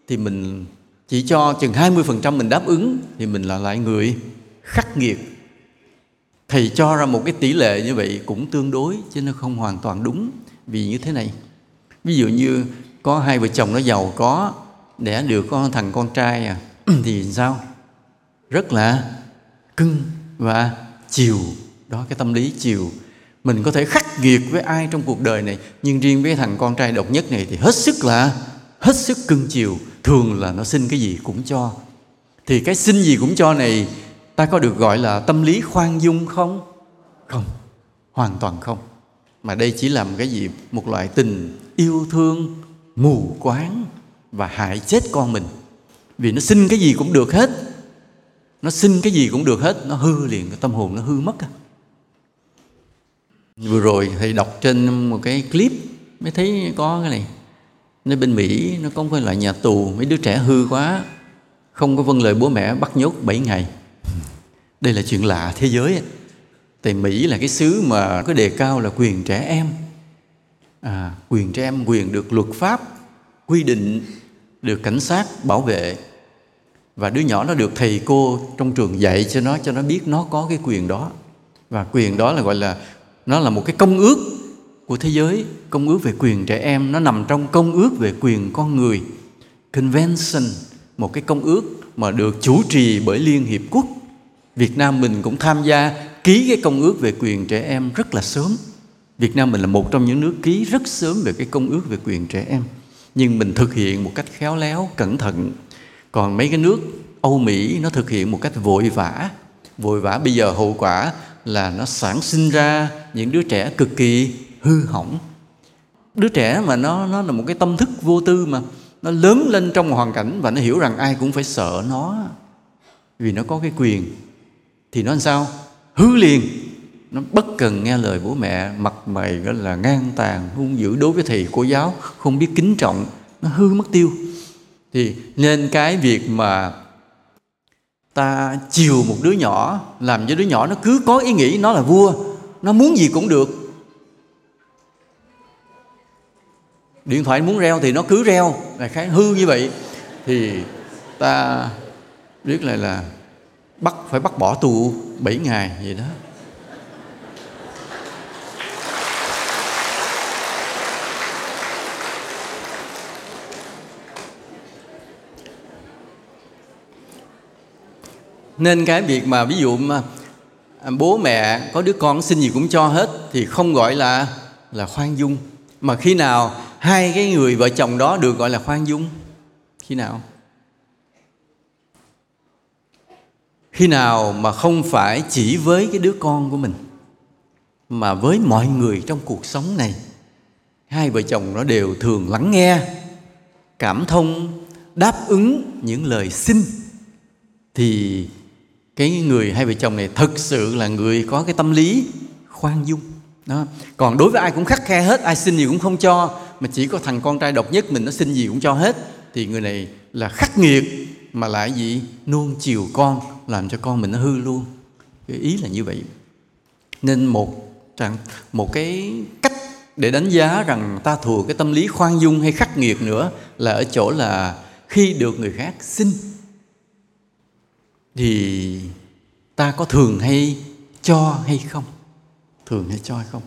thì mình chỉ cho chừng 20% mình đáp ứng, thì mình là lại người khắc nghiệt. Thầy cho ra một cái tỷ lệ như vậy cũng tương đối, chứ nó không hoàn toàn đúng. Vì như thế này, ví dụ như có hai vợ chồng nó giàu có, đẻ được con thằng con trai à [CLEARS THROAT] thì sao? Rất là cưng và chiều. Đó, cái tâm lý chiều mình có thể khắc nghiệt với ai trong cuộc đời này, nhưng riêng với thằng con trai độc nhất này thì hết sức là, hết sức cưng chiều. Thường là nó xin cái gì cũng cho. Thì cái xin gì cũng cho này, ta có được gọi là tâm lý khoan dung không? Không. Hoàn toàn không. Mà đây chỉ là một cái gì? Một loại tình yêu thương, mù quáng và hại chết con mình. Vì nó xin cái gì cũng được hết. Nó xin cái gì cũng được hết, nó hư liền, cái tâm hồn nó hư mất à vừa rồi thầy đọc trên một cái clip mới thấy có cái này. Nơi bên mỹ nó có một cái loại nhà tù mấy đứa trẻ hư quá không có vâng lời bố mẹ bắt nhốt 7 ngày. Đây là chuyện lạ thế giới tại mỹ là cái xứ mà có đề cao là quyền trẻ em. À, quyền trẻ em quyền được luật pháp quy định được cảnh sát bảo vệ. Và đứa nhỏ nó được thầy cô trong trường dạy cho nó cho nó biết nó có cái quyền đó. Và quyền đó là gọi là nó là một cái công ước của thế giới, công ước về quyền trẻ em. Nó nằm trong công ước về quyền con người. Convention, một cái công ước mà được chủ trì bởi liên hiệp quốc. Việt nam mình cũng tham gia ký cái công ước về quyền trẻ em rất là sớm. Việt nam mình là một trong những nước ký rất sớm về cái công ước về quyền trẻ em. Nhưng mình thực hiện một cách khéo léo, cẩn thận. Còn mấy cái nước âu mỹ, nó thực hiện một cách vội vã. Vội vã bây giờ hậu quả là nó sản sinh ra những đứa trẻ cực kỳ hư hỏng. Đứa trẻ mà nó nó là một cái tâm thức vô tư mà nó lớn lên trong hoàn cảnh và nó hiểu rằng ai cũng phải sợ nó. Vì nó có cái quyền, thì nó làm sao? Hư liền. Nó bất cần nghe lời bố mẹ, mặt mày gọi là ngang tàn, hung dữ đối với thầy, cô giáo, không biết kính trọng, nó hư mất tiêu. Thì nên cái việc mà ta chiều một đứa nhỏ, làm cho đứa nhỏ nó cứ có ý nghĩ nó là vua, nó muốn gì cũng được. Điện thoại muốn reo thì nó cứ reo là khá hư như vậy. Thì ta biết lại là bắt, phải bắt bỏ tù 7 ngày gì đó. Nên cái việc mà ví dụ mà à, bố mẹ có đứa con xin gì cũng cho hết thì không gọi là là khoan dung. Mà khi nào hai cái người vợ chồng đó được gọi là khoan dung? Khi nào? Khi nào mà không phải chỉ với cái đứa con của mình, mà với mọi người trong cuộc sống này, hai vợ chồng nó đều thường lắng nghe, cảm thông, đáp ứng những lời xin, thì cái người hai vợ chồng này thực sự là người có cái tâm lý khoan dung. Đó. Còn đối với ai cũng khắc khe hết, ai xin gì cũng không cho. Mà chỉ có thằng con trai độc nhất mình nó xin gì cũng cho hết. Thì người này là khắc nghiệt, mà lại gì? Nuông chiều con, làm cho con mình nó hư luôn. Cái ý là như vậy. Nên một một cái cách để đánh giá rằng ta thuộc cái tâm lý khoan dung hay khắc nghiệt nữa là ở chỗ là khi được người khác xin thì ta có thường hay cho hay không? Thường hay cho hay không?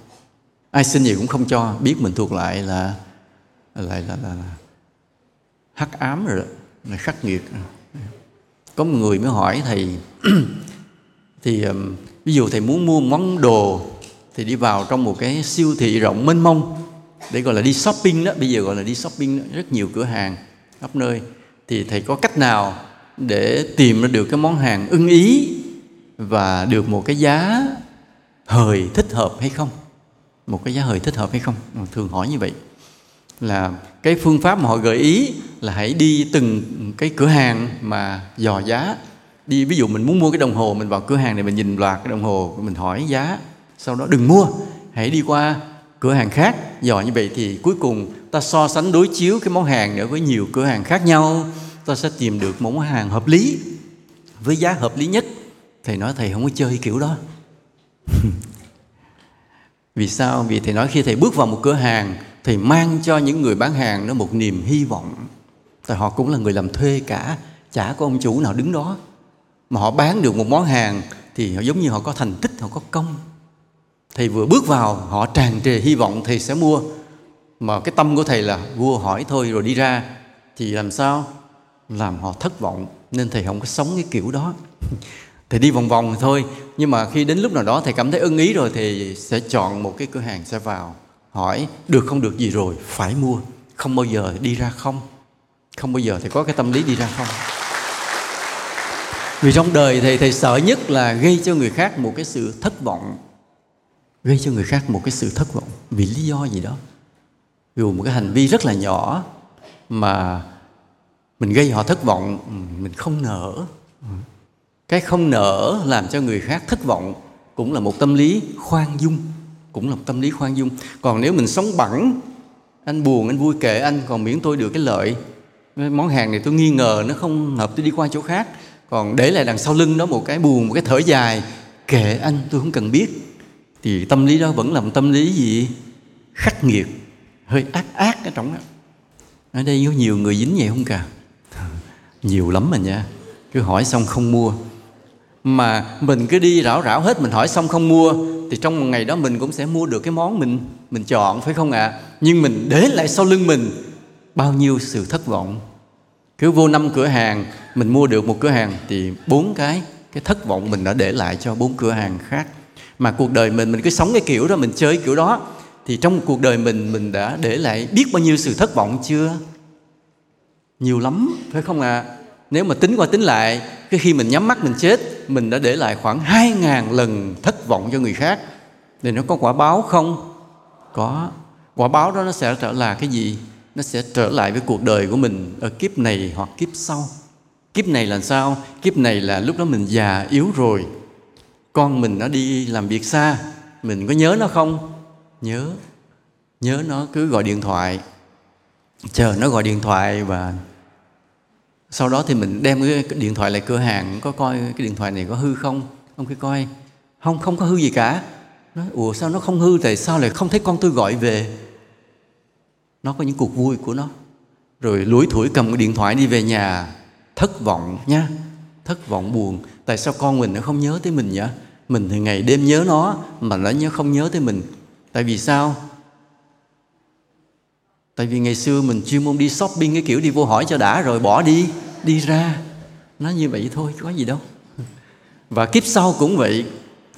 Ai xin gì cũng không cho biết mình thuộc lại là lại là, là, là hắc ám rồi đó là khắc nghiệt. Có một người mới hỏi thầy [CLEARS THROAT] thì um, ví dụ thầy muốn mua món đồ thì đi vào trong một cái siêu thị rộng mênh mông để gọi là đi shopping đó bây giờ gọi là đi shopping đó, rất nhiều cửa hàng khắp nơi. Thì thầy có cách nào để tìm ra được cái món hàng ưng ý và được một cái giá hời thích hợp hay không? Một cái giá hời thích hợp hay không? Thường hỏi như vậy là cái phương pháp mà họ gợi ý là hãy đi từng cái cửa hàng mà dò giá. Đi, ví dụ mình muốn mua cái đồng hồ, mình vào cửa hàng này mình nhìn loạt cái đồng hồ, mình hỏi giá, sau đó đừng mua, hãy đi qua cửa hàng khác dò như vậy thì cuối cùng ta so sánh đối chiếu cái món hàng nữa với nhiều cửa hàng khác nhau ta sẽ tìm được một món hàng hợp lý, với giá hợp lý nhất. Thầy nói thầy không có chơi kiểu đó. [LAUGHS] Vì sao? Vì thầy nói khi thầy bước vào một cửa hàng, thầy mang cho những người bán hàng nó một niềm hy vọng. Tại họ cũng là người làm thuê cả, chả có ông chủ nào đứng đó. Mà họ bán được một món hàng thì họ giống như họ có thành tích, họ có công. Thầy vừa bước vào, họ tràn trề hy vọng thầy sẽ mua. Mà cái tâm của thầy là vua hỏi thôi rồi đi ra. Thì làm sao? Làm họ thất vọng, nên thầy không có sống cái kiểu đó. [LAUGHS] Thầy đi vòng vòng thôi, nhưng mà khi đến lúc nào đó thầy cảm thấy ưng ý rồi thì sẽ chọn một cái cửa hàng sẽ vào, hỏi, được không? Được gì rồi? Phải mua. Không bao giờ đi ra không. Không bao giờ thầy có cái tâm lý đi ra không. Vì trong đời thầy thầy sợ nhất là gây cho người khác một cái sự thất vọng. Gây cho người khác một cái sự thất vọng vì lý do gì đó. Dù một cái hành vi rất là nhỏ mà mình gây họ thất vọng ừ, mình không nở cái không nở làm cho người khác thất vọng cũng là một tâm lý khoan dung cũng là một tâm lý khoan dung. Còn nếu mình sống bẩn, anh buồn anh vui kệ anh còn miễn tôi được cái lợi món hàng này tôi nghi ngờ nó không hợp tôi đi qua chỗ khác. Còn để lại đằng sau lưng đó một cái buồn một cái thở dài kệ anh tôi không cần biết. Thì tâm lý đó vẫn là một tâm lý gì? Khắc nghiệt hơi ác ác ở trong đó. Ở đây có nhiều người dính vậy không cả nhiều lắm mà nha. Cứ hỏi xong không mua. Mà mình cứ đi rảo rảo hết, mình hỏi xong không mua, thì trong một ngày đó mình cũng sẽ mua được cái món mình mình chọn, phải không ạ? À? nhưng mình để lại sau lưng mình bao nhiêu sự thất vọng. Cứ vô năm cửa hàng, mình mua được một cửa hàng thì bốn cái cái thất vọng mình đã để lại cho bốn cửa hàng khác. Mà cuộc đời mình mình cứ sống cái kiểu đó, mình chơi kiểu đó, thì trong cuộc đời mình mình đã để lại biết bao nhiêu sự thất vọng chưa? Nhiều lắm, phải không ạ? À? nếu mà tính qua tính lại, cái khi mình nhắm mắt, mình chết, mình đã để lại khoảng hai ngàn lần thất vọng cho người khác. Thì nó có quả báo không? Có. Quả báo đó nó sẽ trở là cái gì? Nó sẽ trở lại với cuộc đời của mình ở kiếp này hoặc kiếp sau. Kiếp này là sao? Kiếp này là lúc đó mình già, yếu rồi. Con mình nó đi làm việc xa, mình có nhớ nó không? Nhớ. Nhớ nó cứ gọi điện thoại chờ, nó gọi điện thoại và sau đó thì mình đem cái điện thoại lại cửa hàng, có coi cái điện thoại này có hư không? Ông cứ coi. Không không có hư gì cả. Nói ủa, sao nó không hư? Tại sao lại không thấy con tôi gọi về? Nó có những cuộc vui của nó. Rồi lủi thủi cầm cái điện thoại đi về nhà. Thất vọng nha thất vọng buồn. Tại sao con mình nó không nhớ tới mình nhỉ mình thì ngày đêm nhớ nó, mà nó nhớ không nhớ tới mình. Tại vì sao? Tại vì ngày xưa mình chuyên môn đi shopping cái kiểu đi vô hỏi cho đã rồi bỏ đi đi ra. Nó như vậy thôi, có gì đâu. Và kiếp sau cũng vậy,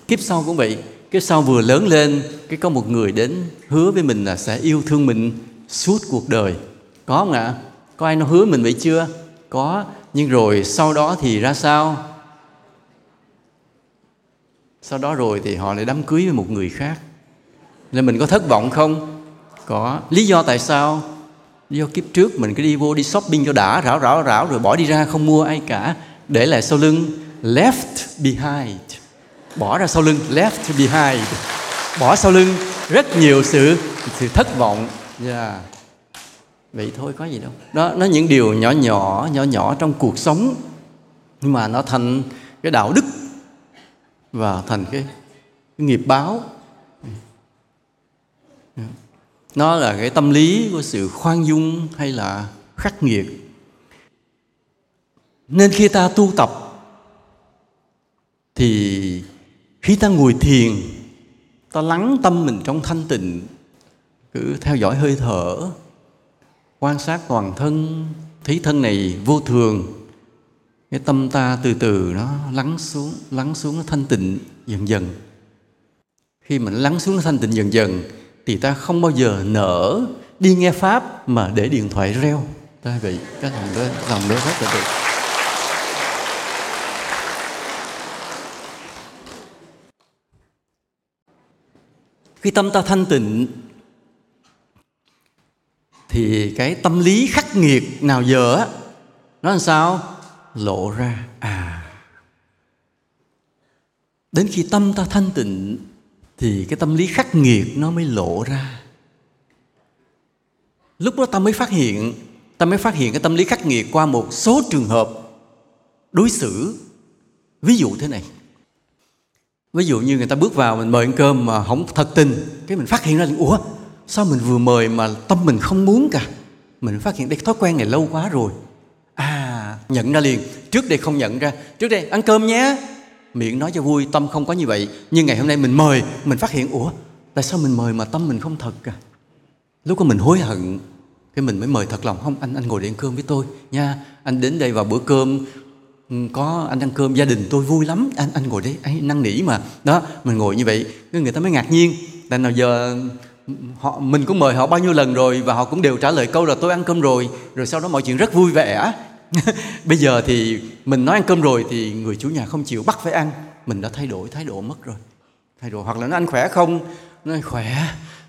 kiếp sau cũng vậy. Cái sau vừa lớn lên, cái có một người đến hứa với mình là sẽ yêu thương mình suốt cuộc đời. Có không ạ? Có ai nó hứa mình vậy chưa? Có. Nhưng rồi sau đó thì ra sao? Sau đó rồi thì họ lại đám cưới với một người khác. Nên mình có thất vọng không? Có. Lý do tại sao? Lý do kiếp trước mình cứ đi vô đi shopping cho đã rảo rảo rảo rồi bỏ đi ra không mua ai cả. Để lại sau lưng left behind. Bỏ ra sau lưng left behind. Bỏ sau lưng rất nhiều sự sự thất vọng. Yeah. Vậy thôi có gì đâu. Đó nó những điều nhỏ nhỏ nhỏ nhỏ trong cuộc sống. Nhưng mà nó thành cái đạo đức và thành cái, cái nghiệp báo nó là cái tâm lý của sự khoan dung hay là khắc nghiệt. Nên khi ta tu tập, thì khi ta ngồi thiền, ta lắng tâm mình trong thanh tịnh, cứ theo dõi hơi thở, quan sát toàn thân, thấy thân này vô thường, cái tâm ta từ từ nó lắng xuống lắng xuống nó thanh tịnh dần dần. Khi mà nó lắng xuống nó thanh tịnh dần dần thì ta không bao giờ nở đi nghe pháp mà để điện thoại reo. Ta vị cái thằng đó làm đó rất là được khi tâm ta thanh tịnh, thì cái tâm lý khắc nghiệt nào giờ á, nó làm sao? Lộ ra. À. Đến khi tâm ta thanh tịnh thì cái tâm lý khắc nghiệt nó mới lộ ra. Lúc đó ta mới phát hiện, ta mới phát hiện cái tâm lý khắc nghiệt qua một số trường hợp đối xử. Ví dụ thế này. Ví dụ như người ta bước vào mình mời ăn cơm mà không thật tình, cái mình phát hiện ra ủa, sao mình vừa mời mà tâm mình không muốn cả? Mình phát hiện đây, thói quen này lâu quá rồi. À nhận ra liền. Trước đây không nhận ra. Trước đây, ăn cơm nhé miệng nói cho vui, tâm không có như vậy. Nhưng ngày hôm nay mình mời, mình phát hiện, ủa, tại sao mình mời mà tâm mình không thật à? Lúc đó mình hối hận, cái mình mới mời thật lòng. Không, anh anh ngồi để ăn cơm với tôi nha. Anh đến đây vào bữa cơm ừ, có anh ăn cơm gia đình tôi vui lắm. Anh anh ngồi đấy anh năn nỉ mà. Đó, mình ngồi như vậy, cái người ta mới ngạc nhiên. Tại nào giờ ừ, họ, mình cũng mời họ bao nhiêu lần rồi và họ cũng đều trả lời câu là tôi ăn cơm rồi. Rồi sau đó mọi chuyện rất vui vẻ. [LAUGHS] bây giờ thì mình nói ăn cơm rồi thì người chủ nhà không chịu bắt phải ăn. Mình đã thay đổi thái độ mất rồi. Thay đổi hoặc là nó ăn khỏe không? Nó nói khỏe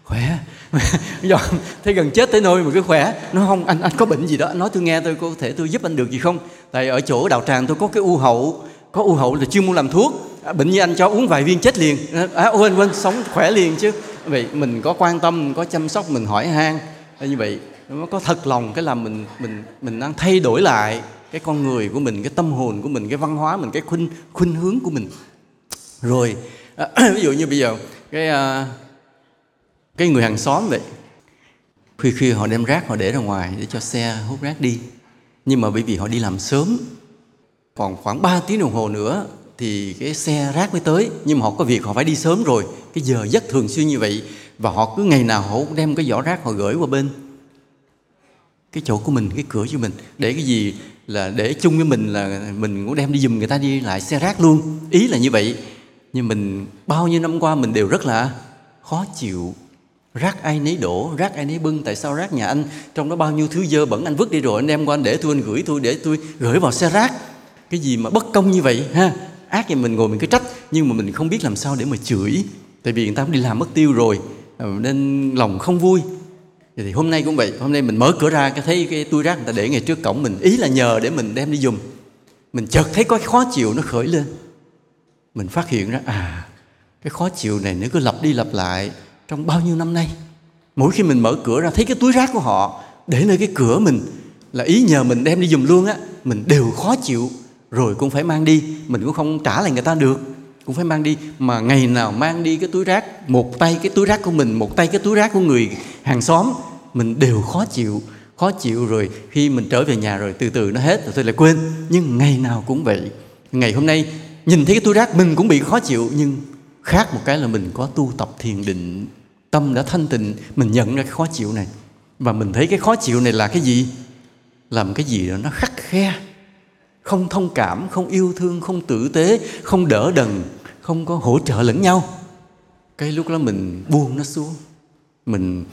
khỏe. [LAUGHS] Giờ thấy gần chết tới nơi mà cứ khỏe. Nó không anh anh có bệnh gì đó nói tôi nghe tôi có thể tôi giúp anh được gì không? Tại ở chỗ đạo tràng tôi có cái u hậu có u hậu là chuyên môn làm thuốc. À, bệnh như anh cho uống vài viên chết liền. À, à quên quên sống khỏe liền chứ. Vậy mình có quan tâm có chăm sóc mình hỏi han. À, như vậy nó có thật lòng cái làm mình mình mình đang thay đổi lại cái con người của mình cái tâm hồn của mình cái văn hóa mình cái khuynh khuynh hướng của mình. Rồi à, [CLEARS THROAT] ví dụ như bây giờ cái à, cái người hàng xóm vậy khi khi họ đem rác họ để ra ngoài để cho xe hút rác đi. Nhưng mà bởi vì họ đi làm sớm còn khoảng 3 tiếng đồng hồ nữa thì cái xe rác mới tới. Nhưng mà họ có việc họ phải đi sớm rồi cái giờ rất thường xuyên như vậy và họ cứ ngày nào họ cũng đem cái giỏ rác họ gửi qua bên cái chỗ của mình, cái cửa của mình. Để cái gì? Là để chung với mình là mình cũng đem đi giùm người ta đi lại xe rác luôn. Ý là như vậy. Nhưng mình, bao nhiêu năm qua mình đều rất là khó chịu. Rác ai nấy đổ, rác ai nấy bưng, tại sao rác nhà anh? Trong đó bao nhiêu thứ dơ bẩn anh vứt đi rồi anh đem qua anh để tôi, anh gửi tôi, để tôi gửi vào xe rác. Cái gì mà bất công như vậy, ha? Ác thì mình ngồi mình cứ trách, nhưng mà mình không biết làm sao để mà chửi. Tại vì người ta cũng đi làm mất tiêu rồi. Ờ, nên lòng không vui thì hôm nay cũng vậy, hôm nay mình mở cửa ra cái thấy cái túi rác người ta để ngay trước cổng mình, ý là nhờ để mình đem đi dùng. Mình chợt thấy có cái khó chịu nó khởi lên. Mình phát hiện ra à cái khó chịu này nó cứ lặp đi lặp lại trong bao nhiêu năm nay, mỗi khi mình mở cửa ra thấy cái túi rác của họ để nơi cái cửa mình là ý nhờ mình đem đi dùng luôn á, mình đều khó chịu. Rồi cũng phải mang đi, mình cũng không trả lại người ta được, cũng phải mang đi. Mà ngày nào mang đi cái túi rác, một tay cái túi rác của mình, một tay cái túi rác của người hàng xóm mình đều khó chịu khó chịu rồi khi mình trở về nhà rồi từ từ nó hết rồi tôi lại quên. Nhưng ngày nào cũng vậy. Ngày hôm nay, nhìn thấy cái túi rác mình cũng bị khó chịu, nhưng khác một cái là mình có tu tập thiền định. Tâm đã thanh tịnh, mình nhận ra cái khó chịu này. Và mình thấy cái khó chịu này là cái gì? Làm cái gì đó nó khắc khe, không thông cảm, không yêu thương, không tử tế, không đỡ đần, không có hỗ trợ lẫn nhau. Cái lúc đó mình buông nó xuống. Mình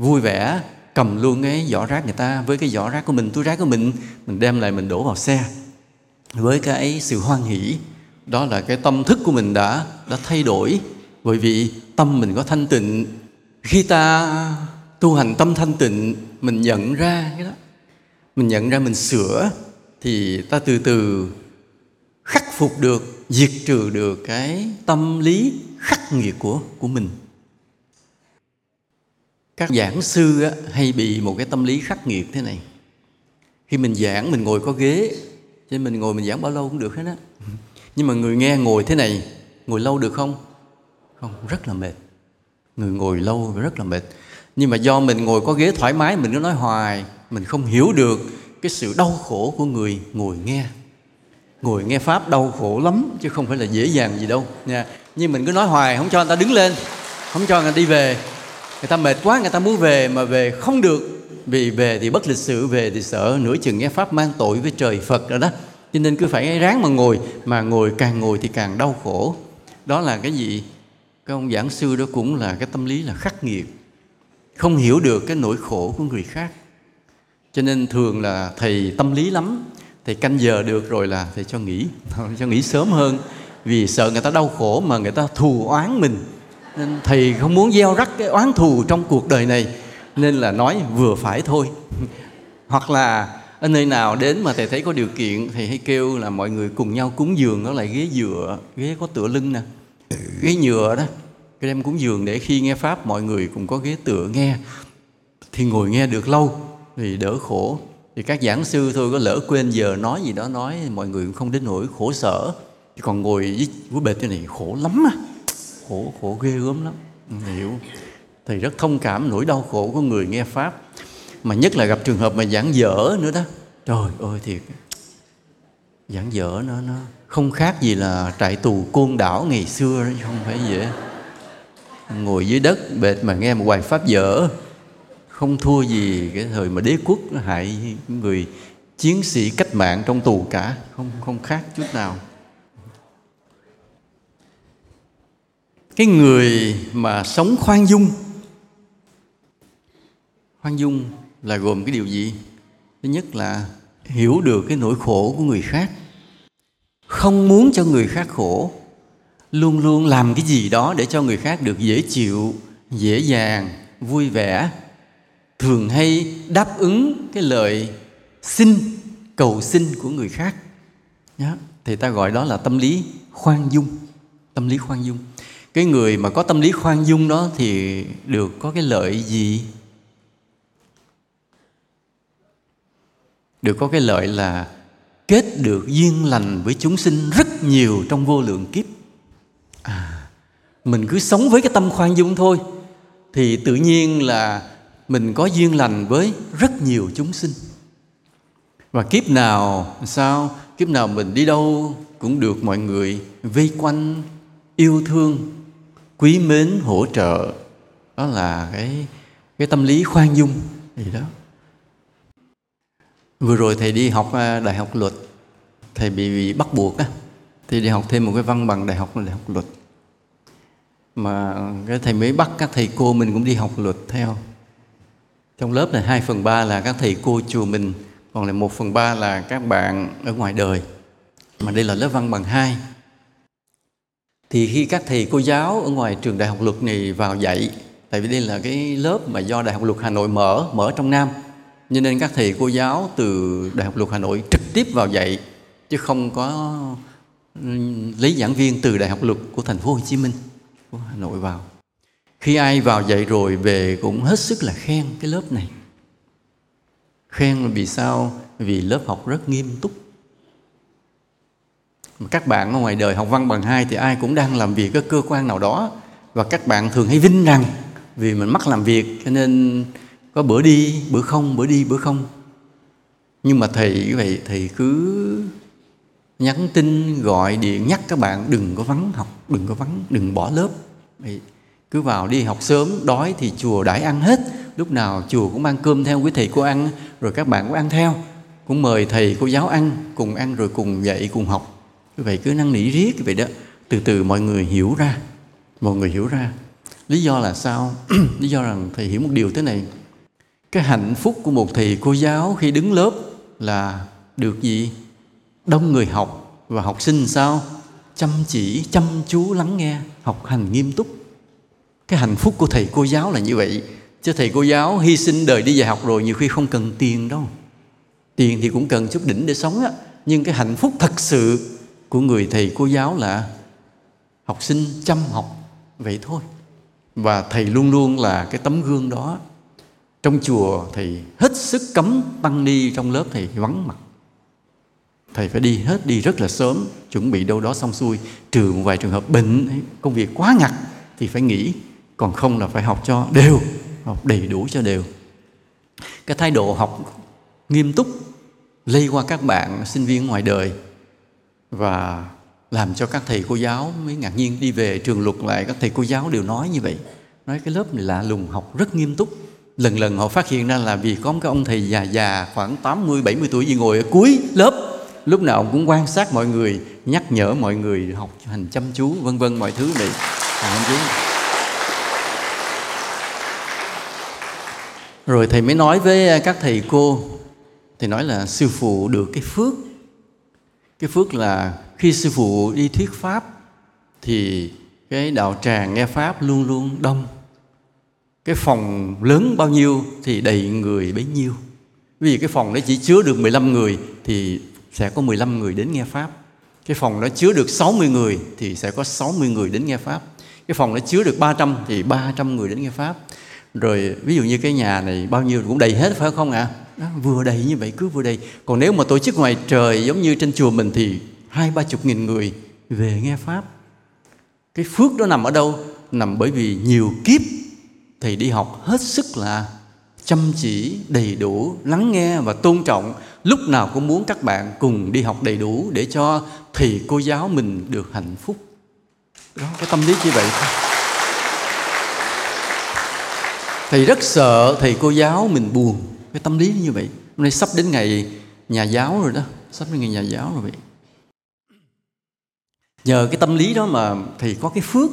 vui vẻ, cầm luôn cái giỏ rác người ta. Với cái giỏ rác của mình, túi rác của mình mình đem lại mình đổ vào xe. Với cái sự hoan hỷ, đó là cái tâm thức của mình đã đã thay đổi. Bởi vì tâm mình có thanh tịnh, khi ta tu hành tâm thanh tịnh, mình nhận ra cái đó. Mình nhận ra mình sửa, thì ta từ từ khắc phục được, diệt trừ được cái tâm lý khắc nghiệt của của mình các giảng sư á, hay bị một cái tâm lý khắc nghiệt thế này. Khi mình giảng mình ngồi có ghế cho nên mình ngồi mình giảng bao lâu cũng được hết á. Nhưng mà người nghe ngồi thế này ngồi lâu được không? Không rất là mệt. Người ngồi lâu rất là mệt. Nhưng mà do mình ngồi có ghế thoải mái mình cứ nói hoài mình không hiểu được cái sự đau khổ của người ngồi nghe. Ngồi nghe pháp đau khổ lắm chứ không phải là dễ dàng gì đâu nha. Nhưng mình cứ nói hoài không cho người ta đứng lên không cho người ta đi về người ta mệt quá, người ta muốn về mà về không được. Vì về thì bất lịch sự về thì sợ nửa chừng nghe pháp mang tội với trời phật rồi đó. Cho nên cứ phải ráng mà ngồi mà ngồi càng ngồi thì càng đau khổ. Đó là cái gì? Cái ông giảng sư đó cũng là cái tâm lý là khắc nghiệt. Không hiểu được cái nỗi khổ của người khác. Cho nên thường là thầy tâm lý lắm. Thầy canh giờ được rồi là thầy cho nghỉ. [LAUGHS] Cho nghỉ sớm hơn. Vì sợ người ta đau khổ mà người ta thù oán mình nên thầy không muốn gieo rắc cái oán thù trong cuộc đời này nên là nói vừa phải thôi. [LAUGHS] Hoặc là ở nơi nào đến mà thầy thấy có điều kiện thì hãy kêu là mọi người cùng nhau cúng giường đó lại ghế dựa ghế có tựa lưng nè. Ghế nhựa đó cái đem cúng giường để khi nghe pháp mọi người cùng có ghế tựa nghe. Thì ngồi nghe được lâu thì đỡ khổ. Thì các giảng sư thôi có lỡ quên giờ nói gì đó nói mọi người cũng không đến nỗi khổ sở. Còn ngồi với, bệt thế này khổ lắm á khổ khổ ghê gớm lắm. Hiểu. Thầy rất thông cảm nỗi đau khổ của người nghe pháp mà nhất là gặp trường hợp mà giảng dở nữa đó. Trời ơi thiệt. Giảng dở nó nó không khác gì là trại tù côn đảo ngày xưa đó, không phải dễ ngồi dưới đất bệt mà nghe một bài pháp dở. Không thua gì cái thời mà đế quốc nó hại người chiến sĩ cách mạng trong tù cả. Không không khác chút nào cái người mà sống khoan dung. Khoan dung là gồm cái điều gì? Thứ nhất là hiểu được cái nỗi khổ của người khác. Không muốn cho người khác khổ. Luôn luôn làm cái gì đó để cho người khác được dễ chịu, dễ dàng, vui vẻ. Thường hay đáp ứng cái lời xin, cầu xin của người khác. Nhá, thì ta gọi đó là tâm lý khoan dung. Tâm lý khoan dung cái người mà có tâm lý khoan dung đó thì được có cái lợi gì? Được có cái lợi là kết được duyên lành với chúng sinh rất nhiều trong vô lượng kiếp. À mình cứ sống với cái tâm khoan dung thôi, thì tự nhiên là mình có duyên lành với rất nhiều chúng sinh. Và kiếp nào sao? Kiếp nào mình đi đâu cũng được mọi người vây quanh, yêu thương quý mến hỗ trợ đó là cái cái tâm lý khoan dung gì đó. Vừa rồi thầy đi học à, đại học luật thầy bị, bị bắt buộc á thì đi học thêm một cái văn bằng đại học là đại học luật. Mà cái thầy mới bắt các thầy cô mình cũng đi học luật theo. Trong lớp này 2 phần 3 là các thầy cô chùa mình còn lại 1 phần 3 là các bạn ở ngoài đời. Mà đây là lớp văn bằng 2 thì khi các thầy cô giáo ở ngoài trường đại học luật này vào dạy, tại vì đây là cái lớp mà do đại học luật hà nội mở mở trong nam, cho nên các thầy cô giáo từ đại học luật hà nội trực tiếp vào dạy, chứ không có lấy giảng viên từ đại học luật của thành phố hồ chí minh, của hà nội vào. Khi ai vào dạy rồi về cũng hết sức là khen cái lớp này. Khen là vì sao? Vì lớp học rất nghiêm túc các bạn ở ngoài đời học văn bằng hai thì ai cũng đang làm việc ở cơ quan nào đó. Và các bạn thường hay vinh rằng vì mình mắc làm việc, cho nên có bữa đi, bữa không, bữa đi, bữa không. Nhưng mà thầy như vậy, thầy cứ nhắn tin, gọi điện nhắc các bạn, đừng có vắng học, đừng có vắng, đừng bỏ lớp. Cứ vào đi học sớm, đói thì chùa đãi ăn hết. Lúc nào chùa cũng mang cơm theo quý thầy cô ăn, rồi các bạn cũng ăn theo. Cũng mời thầy cô giáo ăn, cùng ăn rồi cùng dạy, cùng học như vậy cứ năn nỉ riết như vậy đó. Từ từ mọi người hiểu ra. Mọi người hiểu ra. Lý do là sao? [CLEARS THROAT] Lý do rằng thầy hiểu một điều thế này. Cái hạnh phúc của một thầy cô giáo khi đứng lớp là được gì? Đông người học và học sinh sao? Chăm chỉ, chăm chú, lắng nghe, học hành nghiêm túc. Cái hạnh phúc của thầy cô giáo là như vậy. Chứ thầy cô giáo hy sinh đời đi dạy học rồi nhiều khi không cần tiền đâu. Tiền thì cũng cần chút đỉnh để sống á. Nhưng cái hạnh phúc thật sự của người thầy cô giáo là học sinh chăm học, vậy thôi. Và thầy luôn luôn là cái tấm gương đó. Trong chùa, thầy hết sức cấm tăng ni trong lớp, thầy vắng mặt. Thầy phải đi hết, đi rất là sớm, chuẩn bị đâu đó xong xuôi. Trừ một vài trường hợp bệnh công việc quá ngặt thì phải nghỉ, còn không là phải học cho đều, học đầy đủ cho đều. Cái thái độ học nghiêm túc lây qua các bạn sinh viên ngoài đời và làm cho các thầy cô giáo mới ngạc nhiên. Đi về trường luật lại, các thầy cô giáo đều nói như vậy. Nói cái lớp này lạ lùng, học rất nghiêm túc. Lần lần họ phát hiện ra là vì có một cái ông thầy già già khoảng 80 70 tuổi gì ngồi ở cuối lớp. Lúc nào cũng quan sát mọi người, nhắc nhở mọi người, học hành chăm chú, vân vân, mọi thứ này chăm chú rồi thầy mới nói với các thầy cô, thầy nói là sư phụ được cái phước cái phước là khi sư phụ đi thuyết pháp thì cái đạo tràng nghe pháp luôn luôn đông cái phòng lớn bao nhiêu thì đầy người bấy nhiêu vì cái phòng nó chỉ chứa được 15 người thì sẽ có 15 người đến nghe Pháp. Cái phòng nó chứa được 60 người thì sẽ có 60 người đến nghe Pháp. Cái phòng nó chứa được 300 thì 300 người đến nghe Pháp. Rồi ví dụ như cái nhà này bao nhiêu cũng đầy hết phải không ạ? À? Vừa đầy như vậy, cứ vừa đầy. Còn nếu mà tổ chức ngoài trời giống như trên chùa mình thì hai, ba chục nghìn người về nghe Pháp. Cái phước đó nằm ở đâu? Nằm bởi vì nhiều kiếp thầy đi học hết sức là chăm chỉ, đầy đủ, lắng nghe và tôn trọng lúc nào cũng muốn các bạn cùng đi học đầy đủ để cho thầy cô giáo mình được hạnh phúc đó, cái tâm lý như vậy thầy rất sợ thầy cô giáo mình buồn cái tâm lý như vậy. Hôm nay sắp đến ngày nhà giáo rồi đó. Sắp đến ngày nhà giáo rồi vậy. Nhờ cái tâm lý đó mà thì có cái phước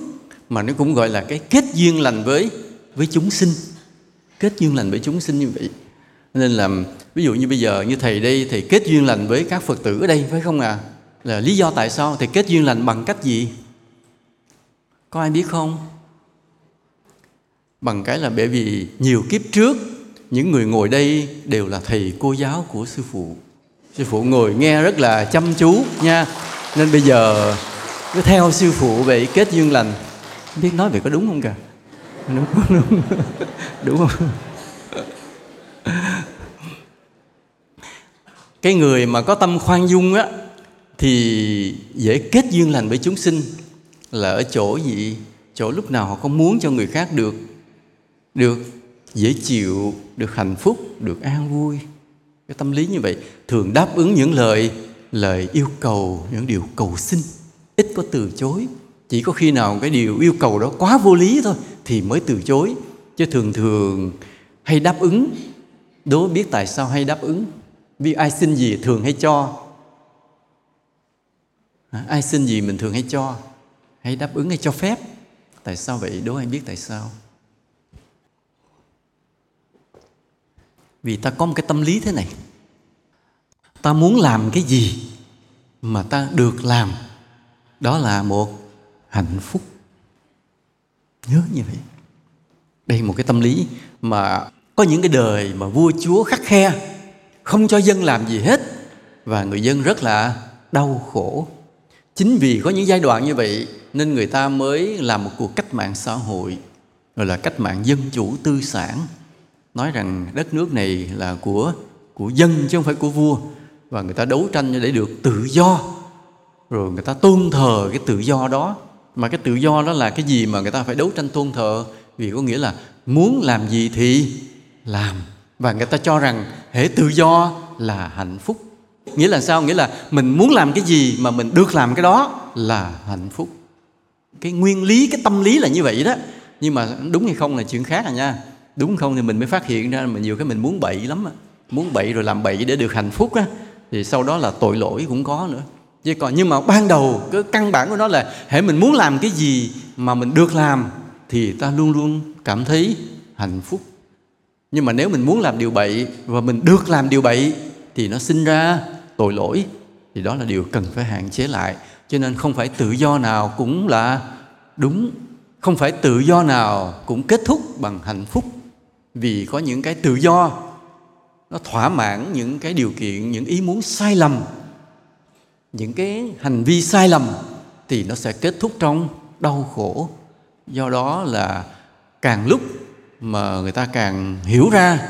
mà nó cũng gọi là cái kết duyên lành với với chúng sinh. Kết duyên lành với chúng sinh như vậy. Nên là, ví dụ như bây giờ như thầy đây thì kết duyên lành với các phật tử ở đây, phải không à là lý do tại sao? Thì kết duyên lành bằng cách gì? Có ai biết không? Bằng cái là bởi vì nhiều kiếp trước những người ngồi đây đều là thầy cô giáo của sư phụ. Sư phụ ngồi nghe rất là chăm chú nha. Nên bây giờ, cứ theo sư phụ về kết duyên lành. Không biết nói về có đúng không cả đúng đúng. [LAUGHS] Đúng không? Cái người mà có tâm khoan dung á, thì dễ kết duyên lành với chúng sinh. Là ở chỗ gì? Chỗ lúc nào họ không muốn cho người khác được. Được dễ chịu, được hạnh phúc, được an vui. Cái tâm lý như vậy thường đáp ứng những lời lời yêu cầu, những điều cầu xin. Ít có từ chối. Chỉ có khi nào cái điều yêu cầu đó quá vô lý thôi thì mới từ chối. Chứ thường thường hay đáp ứng. Đố biết tại sao hay đáp ứng. Vì ai xin gì thường hay cho. Ai xin gì mình thường hay cho. Hay đáp ứng hay cho phép. Tại sao vậy? Đố ai biết tại sao? Vì ta có một cái tâm lý thế này. Ta muốn làm cái gì mà ta được làm, đó là một hạnh phúc. Nhớ như vậy. Đây một cái tâm lý mà có những cái đời mà vua chúa khắc khe, không cho dân làm gì hết, và người dân rất là đau khổ. Chính vì có những giai đoạn như vậy nên người ta mới làm một cuộc cách mạng xã hội, gọi là cách mạng dân chủ tư sản nói rằng đất nước này là của của dân chứ không phải của vua. Và người ta đấu tranh để được tự do. Rồi người ta tôn thờ cái tự do đó. Mà cái tự do đó là cái gì mà người ta phải đấu tranh tôn thờ? Vì có nghĩa là muốn làm gì thì làm. Và người ta cho rằng hệ tự do là hạnh phúc. Nghĩa là sao? Nghĩa là mình muốn làm cái gì mà mình được làm cái đó là hạnh phúc. Cái nguyên lý, cái tâm lý là như vậy đó. Nhưng mà đúng hay không là chuyện khác à nha đúng không? Thì mình mới phát hiện ra mà nhiều cái mình muốn bậy lắm á. Muốn bậy rồi làm bậy để được hạnh phúc á. Thì sau đó là tội lỗi cũng có nữa. Chứ còn, nhưng mà ban đầu cái căn bản của nó là hãy mình muốn làm cái gì mà mình được làm thì ta luôn luôn cảm thấy hạnh phúc. Nhưng mà nếu mình muốn làm điều bậy và mình được làm điều bậy thì nó sinh ra tội lỗi. Thì đó là điều cần phải hạn chế lại. Cho nên không phải tự do nào cũng là đúng. Không phải tự do nào cũng kết thúc bằng hạnh phúc vì có những cái tự do, nó thỏa mãn những cái điều kiện, những ý muốn sai lầm. Những cái hành vi sai lầm thì nó sẽ kết thúc trong đau khổ. Do đó là càng lúc mà người ta càng hiểu ra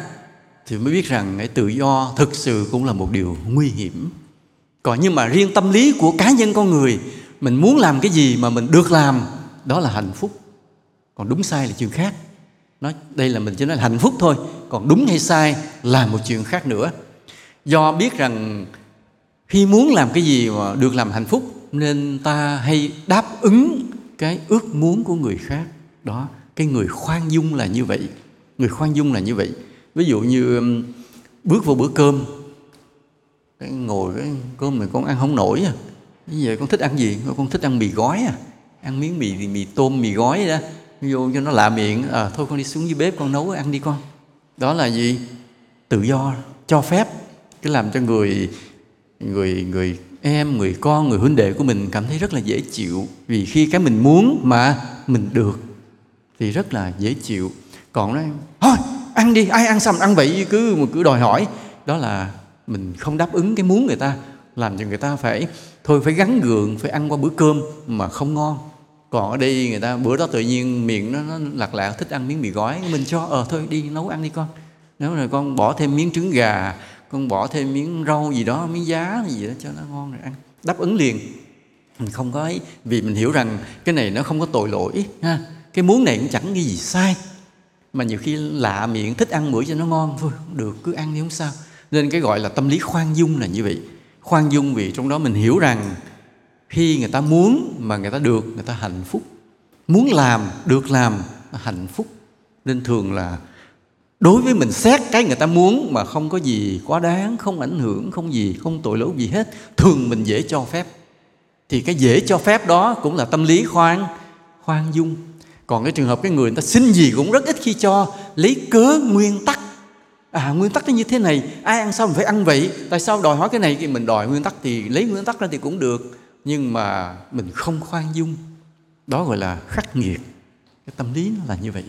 thì mới biết rằng cái tự do thực sự cũng là một điều nguy hiểm. Còn nhưng mà riêng tâm lý của cá nhân con người, mình muốn làm cái gì mà mình được làm, đó là hạnh phúc. Còn đúng sai là chuyện khác nói, đây là mình chỉ nói là hạnh phúc thôi, còn đúng hay sai là một chuyện khác nữa. Do biết rằng khi muốn làm cái gì mà được làm hạnh phúc, nên ta hay đáp ứng cái ước muốn của người khác. Đó, cái người khoan dung là như vậy, người khoan dung là như vậy. Ví dụ như um, bước vào bữa cơm, cái ngồi cái cơm này con ăn không nổi à. Bây giờ con thích ăn gì? Con thích ăn mì gói à ăn miếng mì mì tôm, mì gói đó vô cho nó lạ miệng à thôi con đi xuống dưới bếp con nấu ăn đi con. Đó là gì? Tự do, cho phép. Cái làm cho người người người em, người con, người huynh đệ của mình cảm thấy rất là dễ chịu. Vì khi cái mình muốn mà mình được, thì rất là dễ chịu. Còn nói, thôi, ăn đi, ai ăn xong ăn vậy cứ, mà cứ đòi hỏi. Đó là mình không đáp ứng cái muốn người ta, làm cho người ta phải, thôi, phải gắn gượng, phải ăn qua bữa cơm mà không ngon còn ở đây người ta bữa đó tự nhiên miệng nó, nó lạc lạc thích ăn miếng mì gói. Mình cho ờ thôi đi nấu ăn đi con. Nếu rồi con bỏ thêm miếng trứng gà con bỏ thêm miếng rau gì đó miếng giá gì đó cho nó ngon rồi ăn đáp ứng liền. Mình không có ấy vì mình hiểu rằng cái này nó không có tội lỗi ha. Cái muốn này cũng chẳng cái gì sai. Mà nhiều khi lạ miệng thích ăn bữa cho nó ngon thôi được cứ ăn đi không sao. Nên cái gọi là tâm lý khoan dung là như vậy. Khoan dung vì trong đó mình hiểu rằng khi người ta muốn mà người ta được, người ta hạnh phúc. Muốn làm, được làm hạnh phúc. Nên thường là đối với mình xét cái người ta muốn mà không có gì quá đáng, không ảnh hưởng, không gì, không tội lỗi gì hết, thường mình dễ cho phép. Thì cái dễ cho phép đó cũng là tâm lý khoan khoan dung. Còn cái trường hợp cái người người ta xin gì cũng rất ít khi cho, lấy cớ nguyên tắc. À nguyên tắc nó như thế này, ai ăn sao mình phải ăn vậy? Tại sao đòi hỏi cái này thì mình đòi nguyên tắc thì lấy nguyên tắc ra thì cũng được nhưng mà mình không khoan dung. Đó gọi là khắc nghiệt. Cái tâm lý nó là như vậy.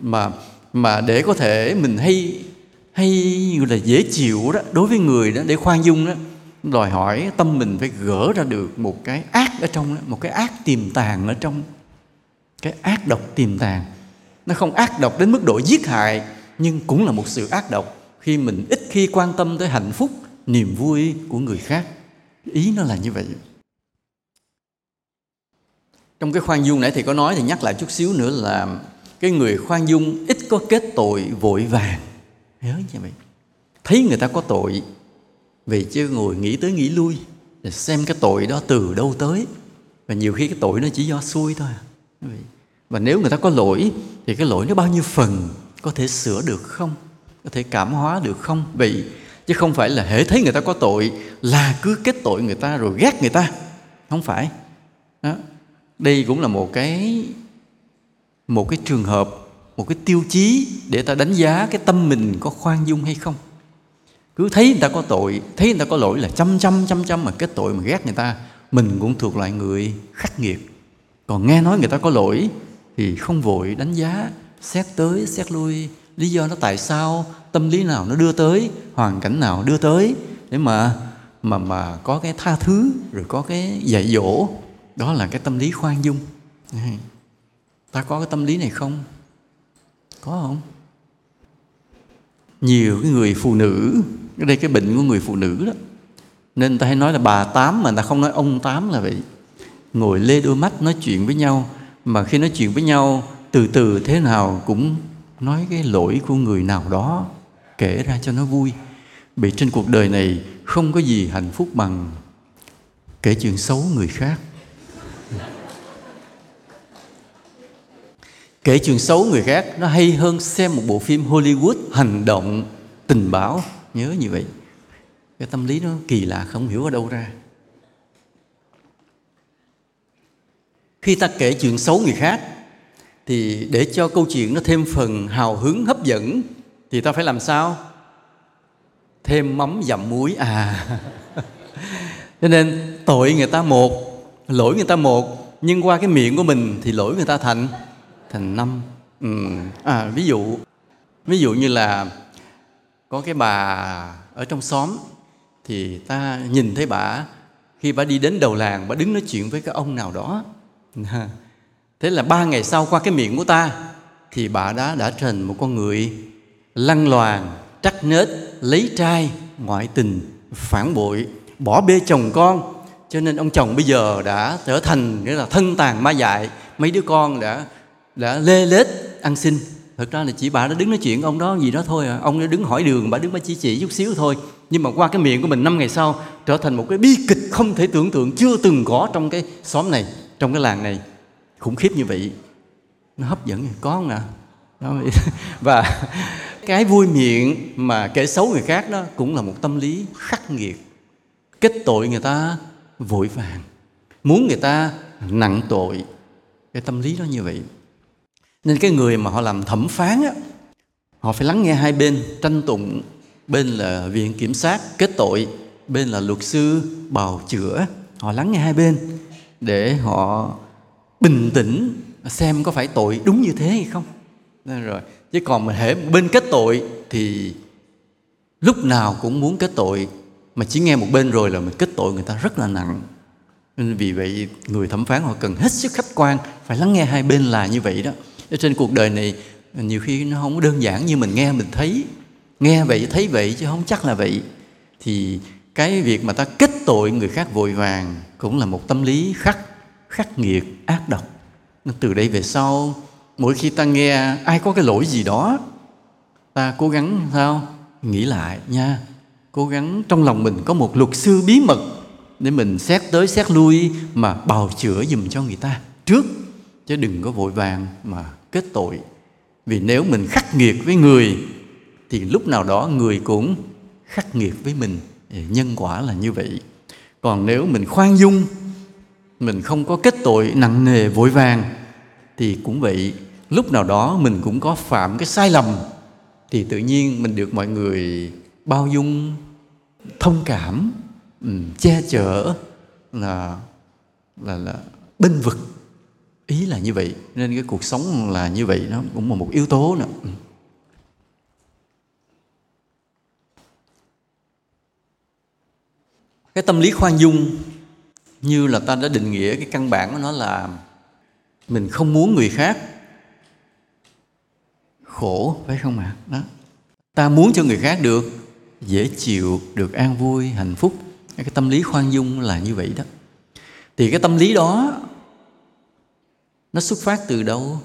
Mà mà để có thể mình hay hay gọi là dễ chịu đó đối với người đó để khoan dung đó đòi hỏi tâm mình phải gỡ ra được một cái ác ở trong đó, một cái ác tiềm tàng ở trong cái ác độc tiềm tàng. Nó không ác độc đến mức độ giết hại nhưng cũng là một sự ác độc. Khi mình ít khi quan tâm tới hạnh phúc niềm vui của người khác ý nó là như vậy trong cái khoan dung nãy thì có nói thì nhắc lại chút xíu nữa là cái người khoan dung ít có kết tội vội vàng. Nhớ như vậy thấy người ta có tội, vì chứ ngồi nghĩ tới nghĩ lui xem cái tội đó từ đâu tới. Và nhiều khi cái tội nó chỉ do xui thôi à. và nếu người ta có lỗi, thì cái lỗi nó bao nhiêu phần có thể sửa được không? Có thể cảm hóa được không? Vì chứ không phải là hễ thấy người ta có tội là cứ kết tội người ta rồi ghét người ta. Không phải. Đó đây cũng là một cái một cái trường hợp, một cái tiêu chí để ta đánh giá cái tâm mình có khoan dung hay không. Cứ thấy người ta có tội, thấy người ta có lỗi là chăm chăm chăm chăm mà cái tội mà ghét người ta, mình cũng thuộc loại người khắc nghiệt. Còn nghe nói người ta có lỗi thì không vội đánh giá, xét tới, xét lui, lý do nó tại sao, tâm lý nào nó đưa tới, hoàn cảnh nào đưa tới, để mà mà mà có cái tha thứ, rồi có cái dạy dỗ đó là cái tâm lý khoan dung. Ta có cái tâm lý này không? Có không? Nhiều cái người phụ nữ ở đây cái bệnh của người phụ nữ đó. Nên ta hay nói là bà tám mà ta không nói ông tám là vậy. Ngồi lê đôi mắt nói chuyện với nhau mà khi nói chuyện với nhau từ từ thế nào cũng nói cái lỗi của người nào đó kể ra cho nó vui. Vì trên cuộc đời này không có gì hạnh phúc bằng kể chuyện xấu người khác kể chuyện xấu người khác, nó hay hơn xem một bộ phim Hollywood hành động tình báo. Nhớ như vậy. Cái tâm lý nó kỳ lạ, không hiểu ở đâu ra. Khi ta kể chuyện xấu người khác, thì để cho câu chuyện nó thêm phần hào hứng, hấp dẫn, thì ta phải làm sao? Thêm mắm dặm muối. À. [LAUGHS] Cho nên tội người ta một, lỗi người ta một, nhưng qua cái miệng của mình thì lỗi người ta thành thành năm. Ừ. à ví dụ ví dụ như là có cái bà ở trong xóm thì ta nhìn thấy bà, khi bà đi đến đầu làng, bà đứng nói chuyện với cái ông nào đó. [LAUGHS] Thế là ba ngày sau qua cái miệng của ta thì bà đã đã thành một con người lăng loàn, trắc nết, lấy trai, ngoại tình, phản bội, bỏ bê chồng con. Cho nên ông chồng bây giờ đã trở thành nghĩa là thân tàn ma dại. Mấy đứa con đã đã lê lết, ăn xin. Thật ra là chỉ bà đã đứng nói chuyện, ông đó gì đó thôi à. Ông đã đứng hỏi đường, bà đứng bà chỉ chỉ chút xíu thôi. Nhưng mà qua cái miệng của mình năm ngày sau, trở thành một cái bi kịch không thể tưởng tượng, chưa từng có trong cái xóm này, trong cái làng này. Khủng khiếp như vậy, nó hấp dẫn à. có không ạ? À? [LAUGHS] và cái vui miệng mà kể xấu người khác đó cũng là một tâm lý khắc nghiệt. Kết tội người ta vội vàng, muốn người ta nặng tội. Cái tâm lý đó như vậy nên cái người mà họ làm thẩm phán á, họ phải lắng nghe hai bên, tranh tụng. Bên là viện kiểm sát kết tội, bên là luật sư bào chữa. Họ lắng nghe hai bên để họ bình tĩnh, xem có phải tội đúng như thế hay không. Nên rồi. Chứ còn mà hệ, bên kết tội thì lúc nào cũng muốn kết tội, mà chỉ nghe một bên rồi là mình kết tội người ta rất là nặng. Nên vì vậy người thẩm phán họ cần hết sức khách quan, phải lắng nghe hai bên là như vậy đó cho trên cuộc đời này, nhiều khi nó không đơn giản như mình nghe, mình thấy. Nghe vậy, thấy vậy chứ không chắc là vậy. Thì cái việc mà ta kết tội người khác vội vàng cũng là một tâm lý khắc khắc nghiệt, ác độc. Nên từ đây về sau, mỗi khi ta nghe ai có cái lỗi gì đó, ta cố gắng sao? Nghĩ lại nha. Cố gắng trong lòng mình có một luật sư bí mật để mình xét tới, xét lui mà bào chữa dùm cho người ta trước. Chứ đừng có vội vàng mà kết tội. Vì nếu mình khắc nghiệt với người, thì lúc nào đó người cũng khắc nghiệt với mình. Nhân quả là như vậy. Còn nếu mình khoan dung, mình không có kết tội nặng nề, vội vàng, thì cũng vậy. Lúc nào đó mình cũng có phạm cái sai lầm, thì tự nhiên mình được mọi người bao dung, thông cảm ừ, che chở là là là bênh vực ý là như vậy, nên cái cuộc sống là như vậy, nó cũng là một yếu tố nữa. Ừ. Cái tâm lý khoan dung, như là ta đã định nghĩa cái căn bản của nó là mình không muốn người khác khổ, phải không ạ? À? đó. Ta muốn cho người khác được dễ chịu, được an vui, hạnh phúc. Cái tâm lý khoan dung là như vậy đó. Thì cái tâm lý đó nó xuất phát từ đâu?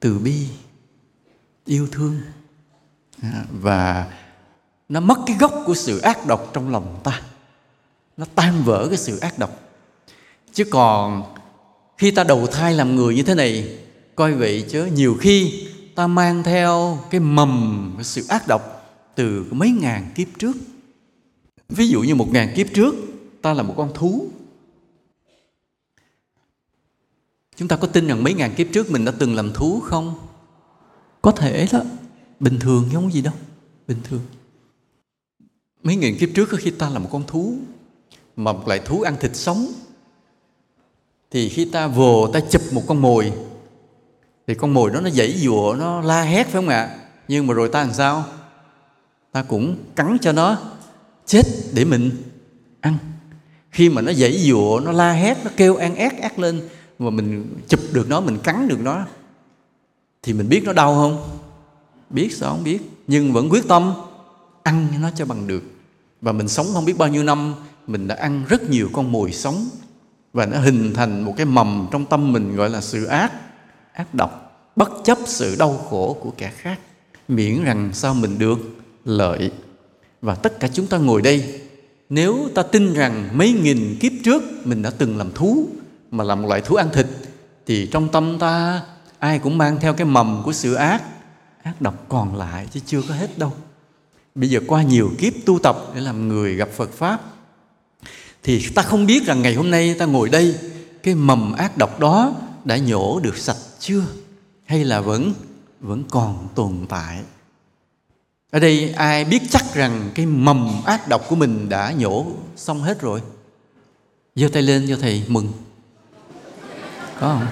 Từ bi, yêu thương. À, và nó mất cái gốc của sự ác độc trong lòng ta. Nó tan vỡ cái sự ác độc. Chứ còn khi ta đầu thai làm người như thế này, coi vậy chứ nhiều khi ta mang theo cái mầm cái sự ác độc từ mấy ngàn kiếp trước. Ví dụ như một ngàn kiếp trước, ta là một con thú. Chúng ta có tin rằng mấy ngàn kiếp trước mình đã từng làm thú không? Có thể đó. Bình thường giống gì đâu. Bình thường. Mấy ngàn kiếp trước khi ta là một con thú, mà một loại thú ăn thịt sống. Thì khi ta vồ, ta chụp một con mồi, thì con mồi đó nó dãy dụa, nó la hét, phải không ạ? Nhưng mà rồi ta làm sao? Ta cũng cắn cho nó chết để mình ăn. Khi mà nó dãy dụa, nó la hét, nó kêu an ác ác lên mà mình chụp được nó, mình cắn được nó, thì mình biết nó đau không? Biết sao không biết. Nhưng vẫn quyết tâm ăn nó cho bằng được. Và mình sống không biết bao nhiêu năm, mình đã ăn rất nhiều con mồi sống. Và nó hình thành một cái mầm trong tâm mình gọi là sự ác ác độc, bất chấp sự đau khổ của kẻ khác. Miễn rằng sao mình được lợi. Và tất cả chúng ta ngồi đây, nếu ta tin rằng mấy nghìn kiếp trước mình đã từng làm thú mà là một loại thú ăn thịt, thì trong tâm ta ai cũng mang theo cái mầm của sự ác. Ác độc còn lại chứ chưa có hết đâu. Bây giờ qua nhiều kiếp tu tập để làm người gặp phật pháp, thì ta không biết rằng ngày hôm nay ta ngồi đây, cái mầm ác độc đó đã nhổ được sạch chưa? Hay là vẫn vẫn còn tồn tại? Ở đây ai biết chắc rằng cái mầm ác độc của mình đã nhổ xong hết rồi? Giơ tay lên cho thầy mừng có không?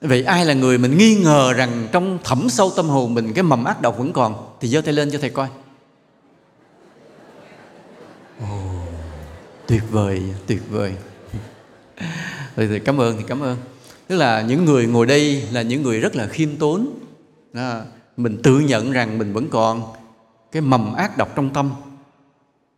Vậy ai là người mình nghi ngờ rằng trong thẳm sâu tâm hồn mình cái mầm ác độc vẫn còn? Thì giơ tay lên cho thầy coi. Oh, tuyệt vời tuyệt vời. Rồi thì cảm ơn thì cảm ơn. Tức là những người ngồi đây là những người rất là khiêm tốn. À, mình tự nhận rằng mình vẫn còn cái mầm ác độc trong tâm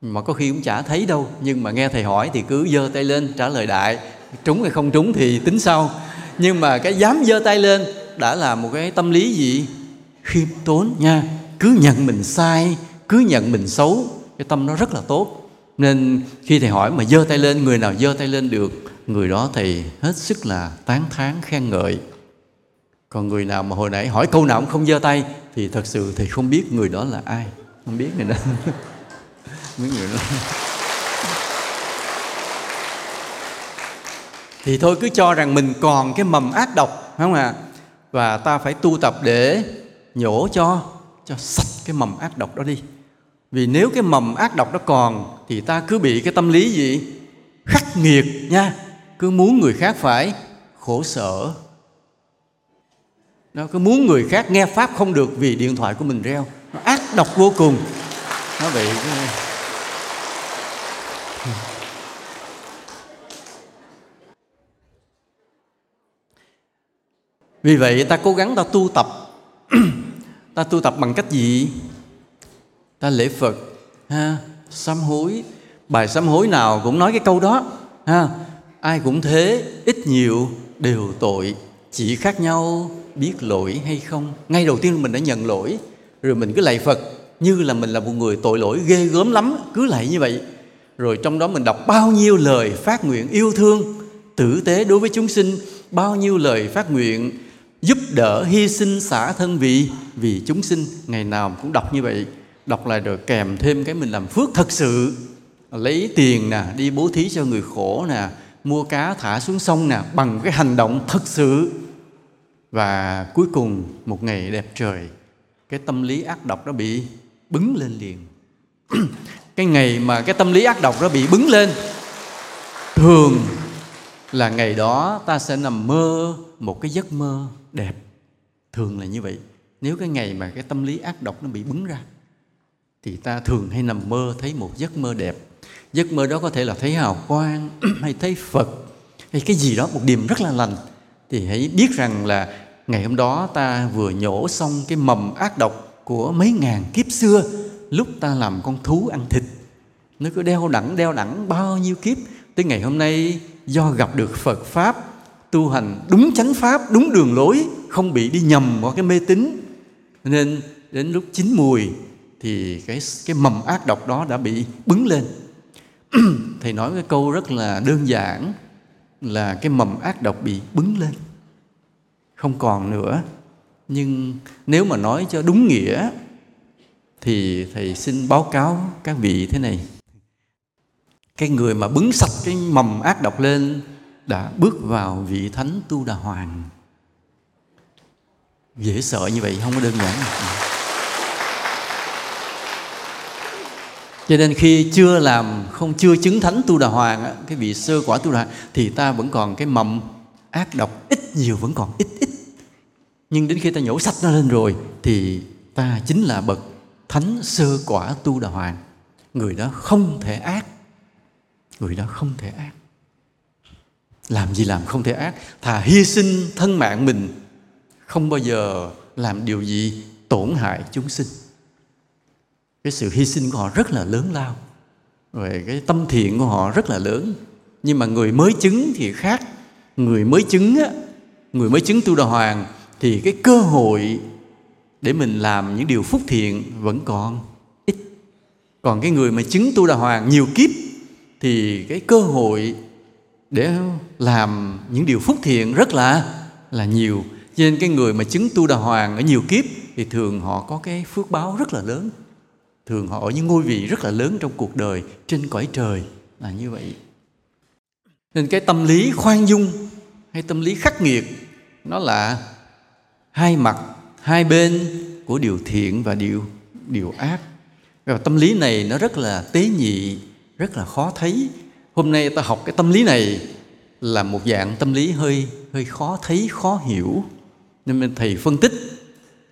mà có khi cũng chả thấy đâu. Nhưng mà nghe thầy hỏi thì cứ giơ tay lên trả lời đại. Trúng hay không trúng thì tính sau. Nhưng mà cái dám giơ tay lên đã là một cái tâm lý gì? Khiêm tốn nha. Cứ nhận mình sai, cứ nhận mình xấu, cái tâm nó rất là tốt. Nên khi thầy hỏi mà giơ tay lên, người nào giơ tay lên được, người đó thầy hết sức là tán thán, khen ngợi. Còn người nào mà hồi nãy hỏi câu nào cũng không giơ tay, thì thật sự thì không biết người đó là ai. Không biết người đó. [LAUGHS] biết người đó. Thì thôi, cứ cho rằng mình còn cái mầm ác độc, phải không ạ? À? và ta phải tu tập để nhổ cho cho sạch cái mầm ác độc đó đi. Vì nếu cái mầm ác độc đó còn, thì ta cứ bị cái tâm lý gì? Khắc nghiệt nha. Cứ muốn người khác phải khổ sở. Nó cứ muốn người khác nghe pháp không được vì điện thoại của mình reo. Nó ác độc vô cùng. Nó bị vì vậy, ta cố gắng ta tu tập. [CLEARS THROAT] Ta tu tập bằng cách gì? Ta lễ phật, ha? Sám hối. Bài sám hối nào cũng nói cái câu đó, ha? Ai cũng thế, ít nhiều đều tội. Chỉ khác nhau biết lỗi hay không. Ngay đầu tiên mình đã nhận lỗi, rồi mình cứ lạy phật, như là mình là một người tội lỗi ghê gớm lắm, cứ lạy như vậy. Rồi trong đó mình đọc bao nhiêu lời phát nguyện yêu thương, tử tế đối với chúng sinh, bao nhiêu lời phát nguyện giúp đỡ hy sinh xả thân vì vì chúng sinh. Ngày nào cũng đọc như vậy. Đọc lại rồi kèm thêm cái mình làm phước thật sự. Lấy tiền nè, đi bố thí cho người khổ nè, mua cá thả xuống sông nè, bằng cái hành động thật sự. Và cuối cùng, một ngày đẹp trời, cái tâm lý ác độc đó bị bứng lên liền. [CLEARS THROAT] Cái ngày mà cái tâm lý ác độc đó bị bứng lên, thường là ngày đó ta sẽ nằm mơ một cái giấc mơ đẹp thường là như vậy. Nếu cái ngày mà cái tâm lý ác độc nó bị bứng ra, thì ta thường hay nằm mơ thấy một giấc mơ đẹp. Giấc mơ đó có thể là thấy hào quang [CLEARS THROAT] hay thấy phật hay cái gì đó, một điểm rất là lành. Thì hãy biết rằng là ngày hôm đó ta vừa nhổ xong cái mầm ác độc của mấy ngàn kiếp xưa, lúc ta làm con thú ăn thịt. Nó cứ đeo đẳng đeo đẳng bao nhiêu kiếp, tới ngày hôm nay do gặp được Phật pháp tu hành đúng chánh pháp, đúng đường lối, không bị đi nhầm vào cái mê tín. Nên đến lúc chín mùi thì cái cái mầm ác độc đó đã bị bứng lên. [CLEARS THROAT] Thầy nói cái câu rất là đơn giản là cái mầm ác độc bị bứng lên. Không còn nữa. Nhưng nếu mà nói cho đúng nghĩa thì thầy xin báo cáo các vị thế này. Cái người mà bứng sạch cái mầm ác độc lên đã bước vào vị thánh tu đà hoàng. Dễ sợ như vậy không có đơn giản. Cho nên khi chưa làm không chưa chứng thánh tu đà hoàng cái vị sơ quả tu đà hoàng, thì ta vẫn còn cái mầm ác độc ít nhiều vẫn còn ít ít. Nhưng đến khi ta nhổ sạch nó lên rồi thì ta chính là bậc thánh sơ quả tu đà hoàng. Người đó không thể ác. Người đó không thể ác làm gì làm không thể ác. Thà hy sinh thân mạng mình, không bao giờ làm điều gì tổn hại chúng sinh. Cái sự hy sinh của họ rất là lớn lao. Rồi cái tâm thiện của họ rất là lớn. Nhưng mà người mới chứng thì khác. Người mới chứng á, người mới chứng tu đà hoàng, thì cái cơ hội để mình làm những điều phúc thiện vẫn còn ít. Còn cái người mà chứng tu đà hoàng nhiều kiếp, thì cái cơ hội để làm những điều phúc thiện rất là là nhiều. Cho nên cái người mà chứng tu đà hoàng ở nhiều kiếp thì thường họ có cái phước báo rất là lớn. Thường họ ở những ngôi vị rất là lớn trong cuộc đời, trên cõi trời, là như vậy. Nên cái tâm lý khoan dung hay tâm lý khắc nghiệt, nó là hai mặt, hai bên của điều thiện và điều điều ác. Và tâm lý này nó rất là tế nhị, rất là khó thấy hôm nay ta học cái tâm lý này là một dạng tâm lý hơi hơi khó thấy, khó hiểu. Nên thầy phân tích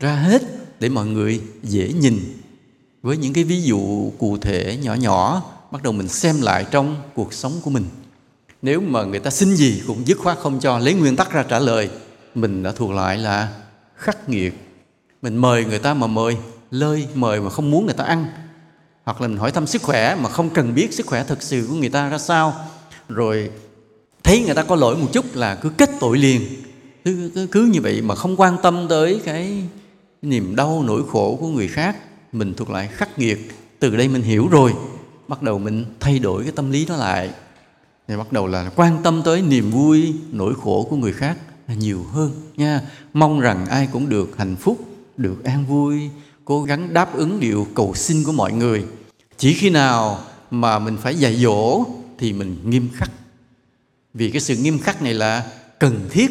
ra hết để mọi người dễ nhìn. Với những cái ví dụ cụ thể nhỏ nhỏ, bắt đầu mình xem lại trong cuộc sống của mình. Nếu mà người ta xin gì cũng dứt khoát không cho, lấy nguyên tắc ra trả lời, mình đã thuộc lại là khắc nghiệt. Mình mời người ta mà mời lơi mời mà không muốn người ta ăn hoặc là mình hỏi thăm sức khỏe mà không cần biết sức khỏe thực sự của người ta ra sao. Rồi thấy người ta có lỗi một chút là cứ kết tội liền. Cứ, cứ, cứ như vậy mà không quan tâm tới cái niềm đau nỗi khổ của người khác. Mình thuộc lại khắc nghiệt. Từ đây mình hiểu rồi. Bắt đầu mình thay đổi cái tâm lý đó lại. Thì bắt đầu là quan tâm tới niềm vui nỗi khổ của người khác là nhiều hơn nha. Mong rằng ai cũng được hạnh phúc được an vui cố gắng đáp ứng điều cầu xin của mọi người. Chỉ khi nào mà mình phải dạy dỗ thì mình nghiêm khắc. Vì cái sự nghiêm khắc này là cần thiết.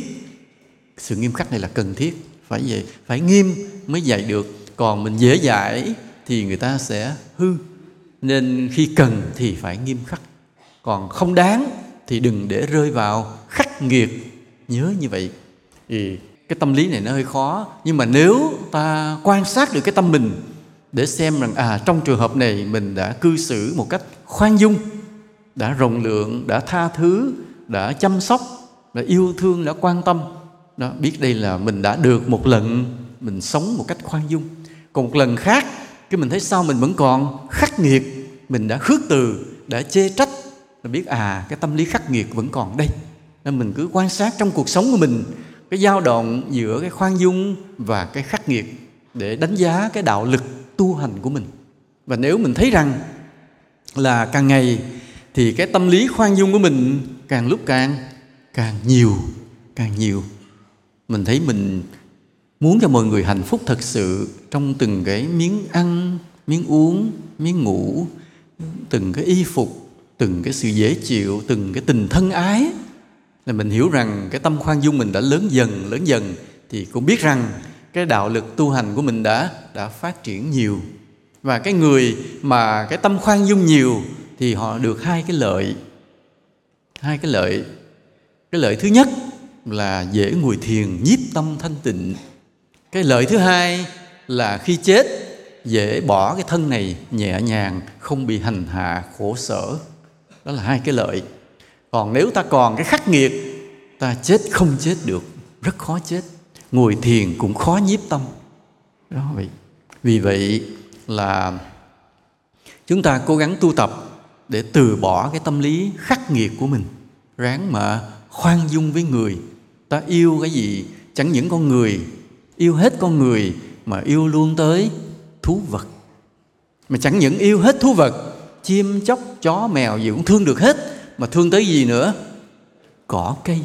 Sự nghiêm khắc này là cần thiết. Phải vậy, phải nghiêm mới dạy được. Còn mình dễ dạy thì người ta sẽ hư. Nên khi cần thì phải nghiêm khắc. Còn không đáng thì đừng để rơi vào khắc nghiệt. Nhớ như vậy. Thì cái tâm lý này nó hơi khó. Nhưng mà nếu ta quan sát được cái tâm mình để xem rằng à trong trường hợp này mình đã cư xử một cách khoan dung, đã rộng lượng, đã tha thứ, đã chăm sóc, đã yêu thương, đã quan tâm, đó, biết đây là mình đã được một lần mình sống một cách khoan dung. Còn một lần khác, cái mình thấy sao mình vẫn còn khắc nghiệt, mình đã khước từ, đã chê trách, là biết à cái tâm lý khắc nghiệt vẫn còn đây. Nên mình cứ quan sát trong cuộc sống của mình cái dao động giữa cái khoan dung và cái khắc nghiệt để đánh giá cái đạo lực tu hành của mình. Và nếu mình thấy rằng là càng ngày thì cái tâm lý khoan dung của mình càng lúc càng càng nhiều càng nhiều. Mình thấy mình muốn cho mọi người hạnh phúc thật sự trong từng cái miếng ăn, miếng uống, miếng ngủ, từng cái y phục, từng cái sự dễ chịu, từng cái tình thân ái là mình hiểu rằng cái tâm khoan dung mình đã lớn dần lớn dần thì cũng biết rằng cái đạo lực tu hành của mình đã đã phát triển nhiều. Và cái người mà cái tâm khoan dung nhiều thì họ được hai cái lợi, hai cái lợi. Cái lợi thứ nhất là dễ ngồi thiền, nhiếp tâm thanh tịnh. Cái lợi thứ hai là khi chết, dễ bỏ cái thân này nhẹ nhàng, không bị hành hạ, khổ sở. Đó là hai cái lợi còn nếu ta còn cái khắc nghiệt ta chết không chết được rất khó chết. Ngồi thiền cũng khó nhiếp tâm. Đó vậy vì vậy là chúng ta cố gắng tu tập để từ bỏ cái tâm lý khắc nghiệt của mình. Ráng mà khoan dung với người. Ta yêu cái gì? Chẳng những con người yêu hết con người mà yêu luôn tới thú vật. Mà chẳng những yêu hết thú vật chim chóc chó mèo gì cũng thương được hết mà thương tới gì nữa? Cỏ, cây,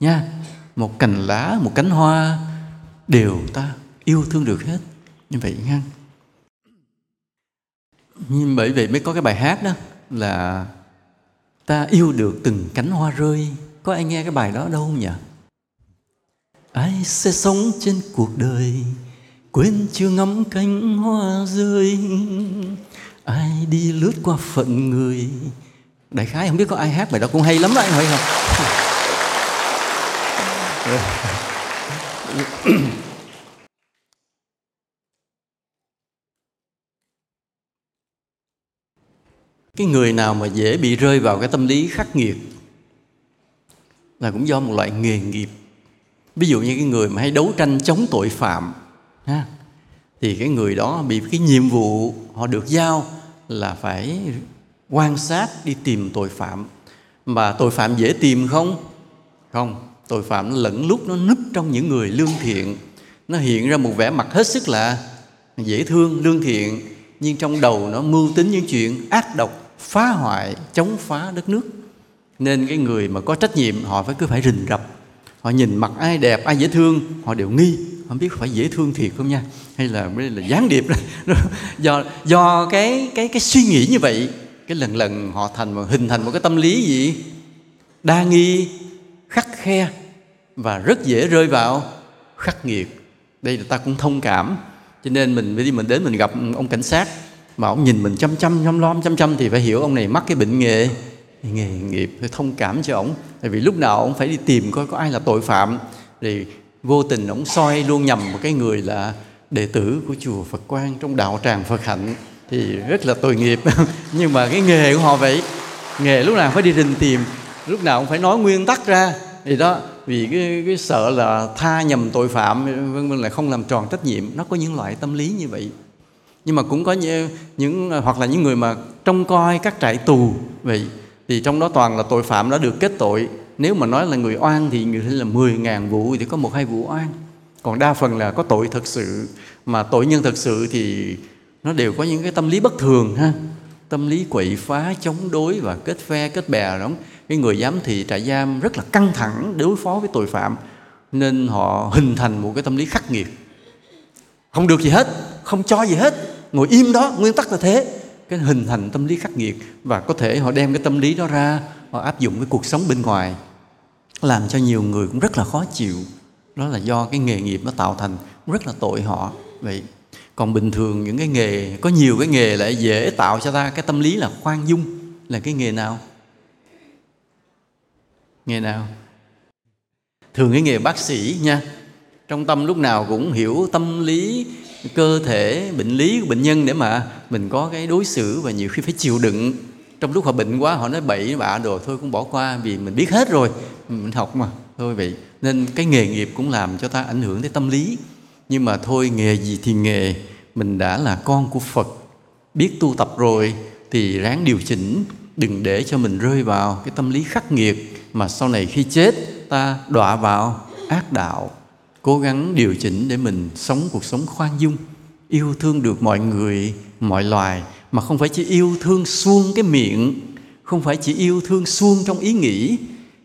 nha. Một cành lá, một cánh hoa, đều ta yêu thương được hết. Như vậy nha nhưng bởi vậy mới có cái bài hát đó, là ta yêu được từng cánh hoa rơi. Có ai nghe cái bài đó đâu không nhỉ? Ai sẽ sống trên cuộc đời, quên chưa ngắm cánh hoa rơi? Ai đi lướt qua phận người đại khái không biết có ai hát bài đó cũng hay lắm đó anh hỏi không [COUGHS] cái người nào mà dễ bị rơi vào cái tâm lý khắc nghiệt là cũng do một loại nghề nghiệp. Ví dụ như cái người mà hay đấu tranh chống tội phạm ha, thì cái người đó bị cái nhiệm vụ họ được giao là phải quan sát đi tìm tội phạm. Mà tội phạm dễ tìm không? Không. Tội phạm nó lẫn lúc nó núp trong những người lương thiện. Nó hiện ra một vẻ mặt hết sức là dễ thương, lương thiện. Nhưng trong đầu nó mưu tính những chuyện ác độc, phá hoại, chống phá đất nước. Nên cái người mà có trách nhiệm, họ phải cứ phải rình rập. Họ nhìn mặt ai đẹp, ai dễ thương, họ đều nghi. Không biết phải dễ thương thiệt không nha? Hay là mới là gián điệp [LAUGHS] do do cái cái cái suy nghĩ như vậy cái lần lần họ thành một, hình thành một cái tâm lý gì? Đa nghi, khắc khe và rất dễ rơi vào khắc nghiệt. Đây là ta cũng thông cảm. Cho nên mình, đi mình đến mình gặp ông cảnh sát mà ông nhìn mình chăm chăm chăm lom, chăm chăm thì phải hiểu ông này mắc cái bệnh nghề nghề nghiệp. Phải thông cảm cho ông. Tại vì lúc nào ông phải đi tìm coi có ai là tội phạm. Thì vô tình ông soi luôn nhầm một cái người là đệ tử của chùa Phật Quang trong đạo tràng Phật Hạnh thì rất là tội nghiệp. [LAUGHS] Nhưng mà cái nghề của họ vậy nghề lúc nào phải đi rình tìm lúc nào cũng phải nói nguyên tắc ra. Thì đó vì cái, cái sợ là tha nhầm tội phạm vân vân là không làm tròn trách nhiệm. Nó có những loại tâm lý như vậy. Nhưng mà cũng có những, những hoặc là những người mà trông coi các trại tù vậy thì trong đó toàn là tội phạm đã được kết tội. Nếu mà nói là người oan thì người là 10 ngàn vụ thì có một hai vụ oan. Còn đa phần là có tội thật sự. Mà tội nhân thật sự thì nó đều có những cái tâm lý bất thường ha. Tâm lý quậy phá, chống đối và kết phe, kết bè đó. Cái người giám thị trại giam rất là căng thẳng đối phó với tội phạm, nên họ hình thành một cái tâm lý khắc nghiệt. Không được gì hết, không cho gì hết. Ngồi im đó, nguyên tắc là thế. Cái hình thành tâm lý khắc nghiệt và có thể họ đem cái tâm lý đó ra, họ áp dụng cái cuộc sống bên ngoài, làm cho nhiều người cũng rất là khó chịu. Đó là do cái nghề nghiệp nó tạo thành rất là tội họ. Vậy còn bình thường những cái nghề, có nhiều cái nghề lại dễ tạo cho ta cái tâm lý là khoan dung. Là cái nghề nào? Nghề nào? Thường cái nghề bác sĩ nha. Trong tâm lúc nào cũng hiểu tâm lý, cơ thể, bệnh lý của bệnh nhân để mà mình có cái đối xử và nhiều khi phải chịu đựng. Trong lúc họ bệnh quá, họ nói bậy, bạ đồ, thôi cũng bỏ qua vì mình biết hết rồi. Mình học mà, thôi vậy. Nên cái nghề nghiệp cũng làm cho ta ảnh hưởng tới tâm lý nhưng mà thôi, nghề gì thì nghề. Mình đã là con của phật. Biết tu tập rồi thì ráng điều chỉnh. Đừng để cho mình rơi vào cái tâm lý khắc nghiệt mà sau này khi chết, ta đọa vào ác đạo. Cố gắng điều chỉnh để mình sống cuộc sống khoan dung. Yêu thương được mọi người, mọi loài, mà không phải chỉ yêu thương suông cái miệng. Không phải chỉ yêu thương suông trong ý nghĩ,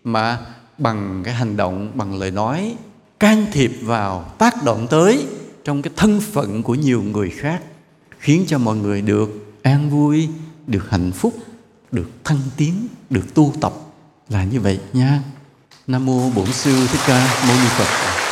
mà bằng cái hành động, bằng lời nói can thiệp vào tác động tới trong cái thân phận của nhiều người khác, khiến cho mọi người được an vui, được hạnh phúc, được thăng tiến, được tu tập. Là như vậy nha. Nam mô bổn sư thích ca mâu ni phật.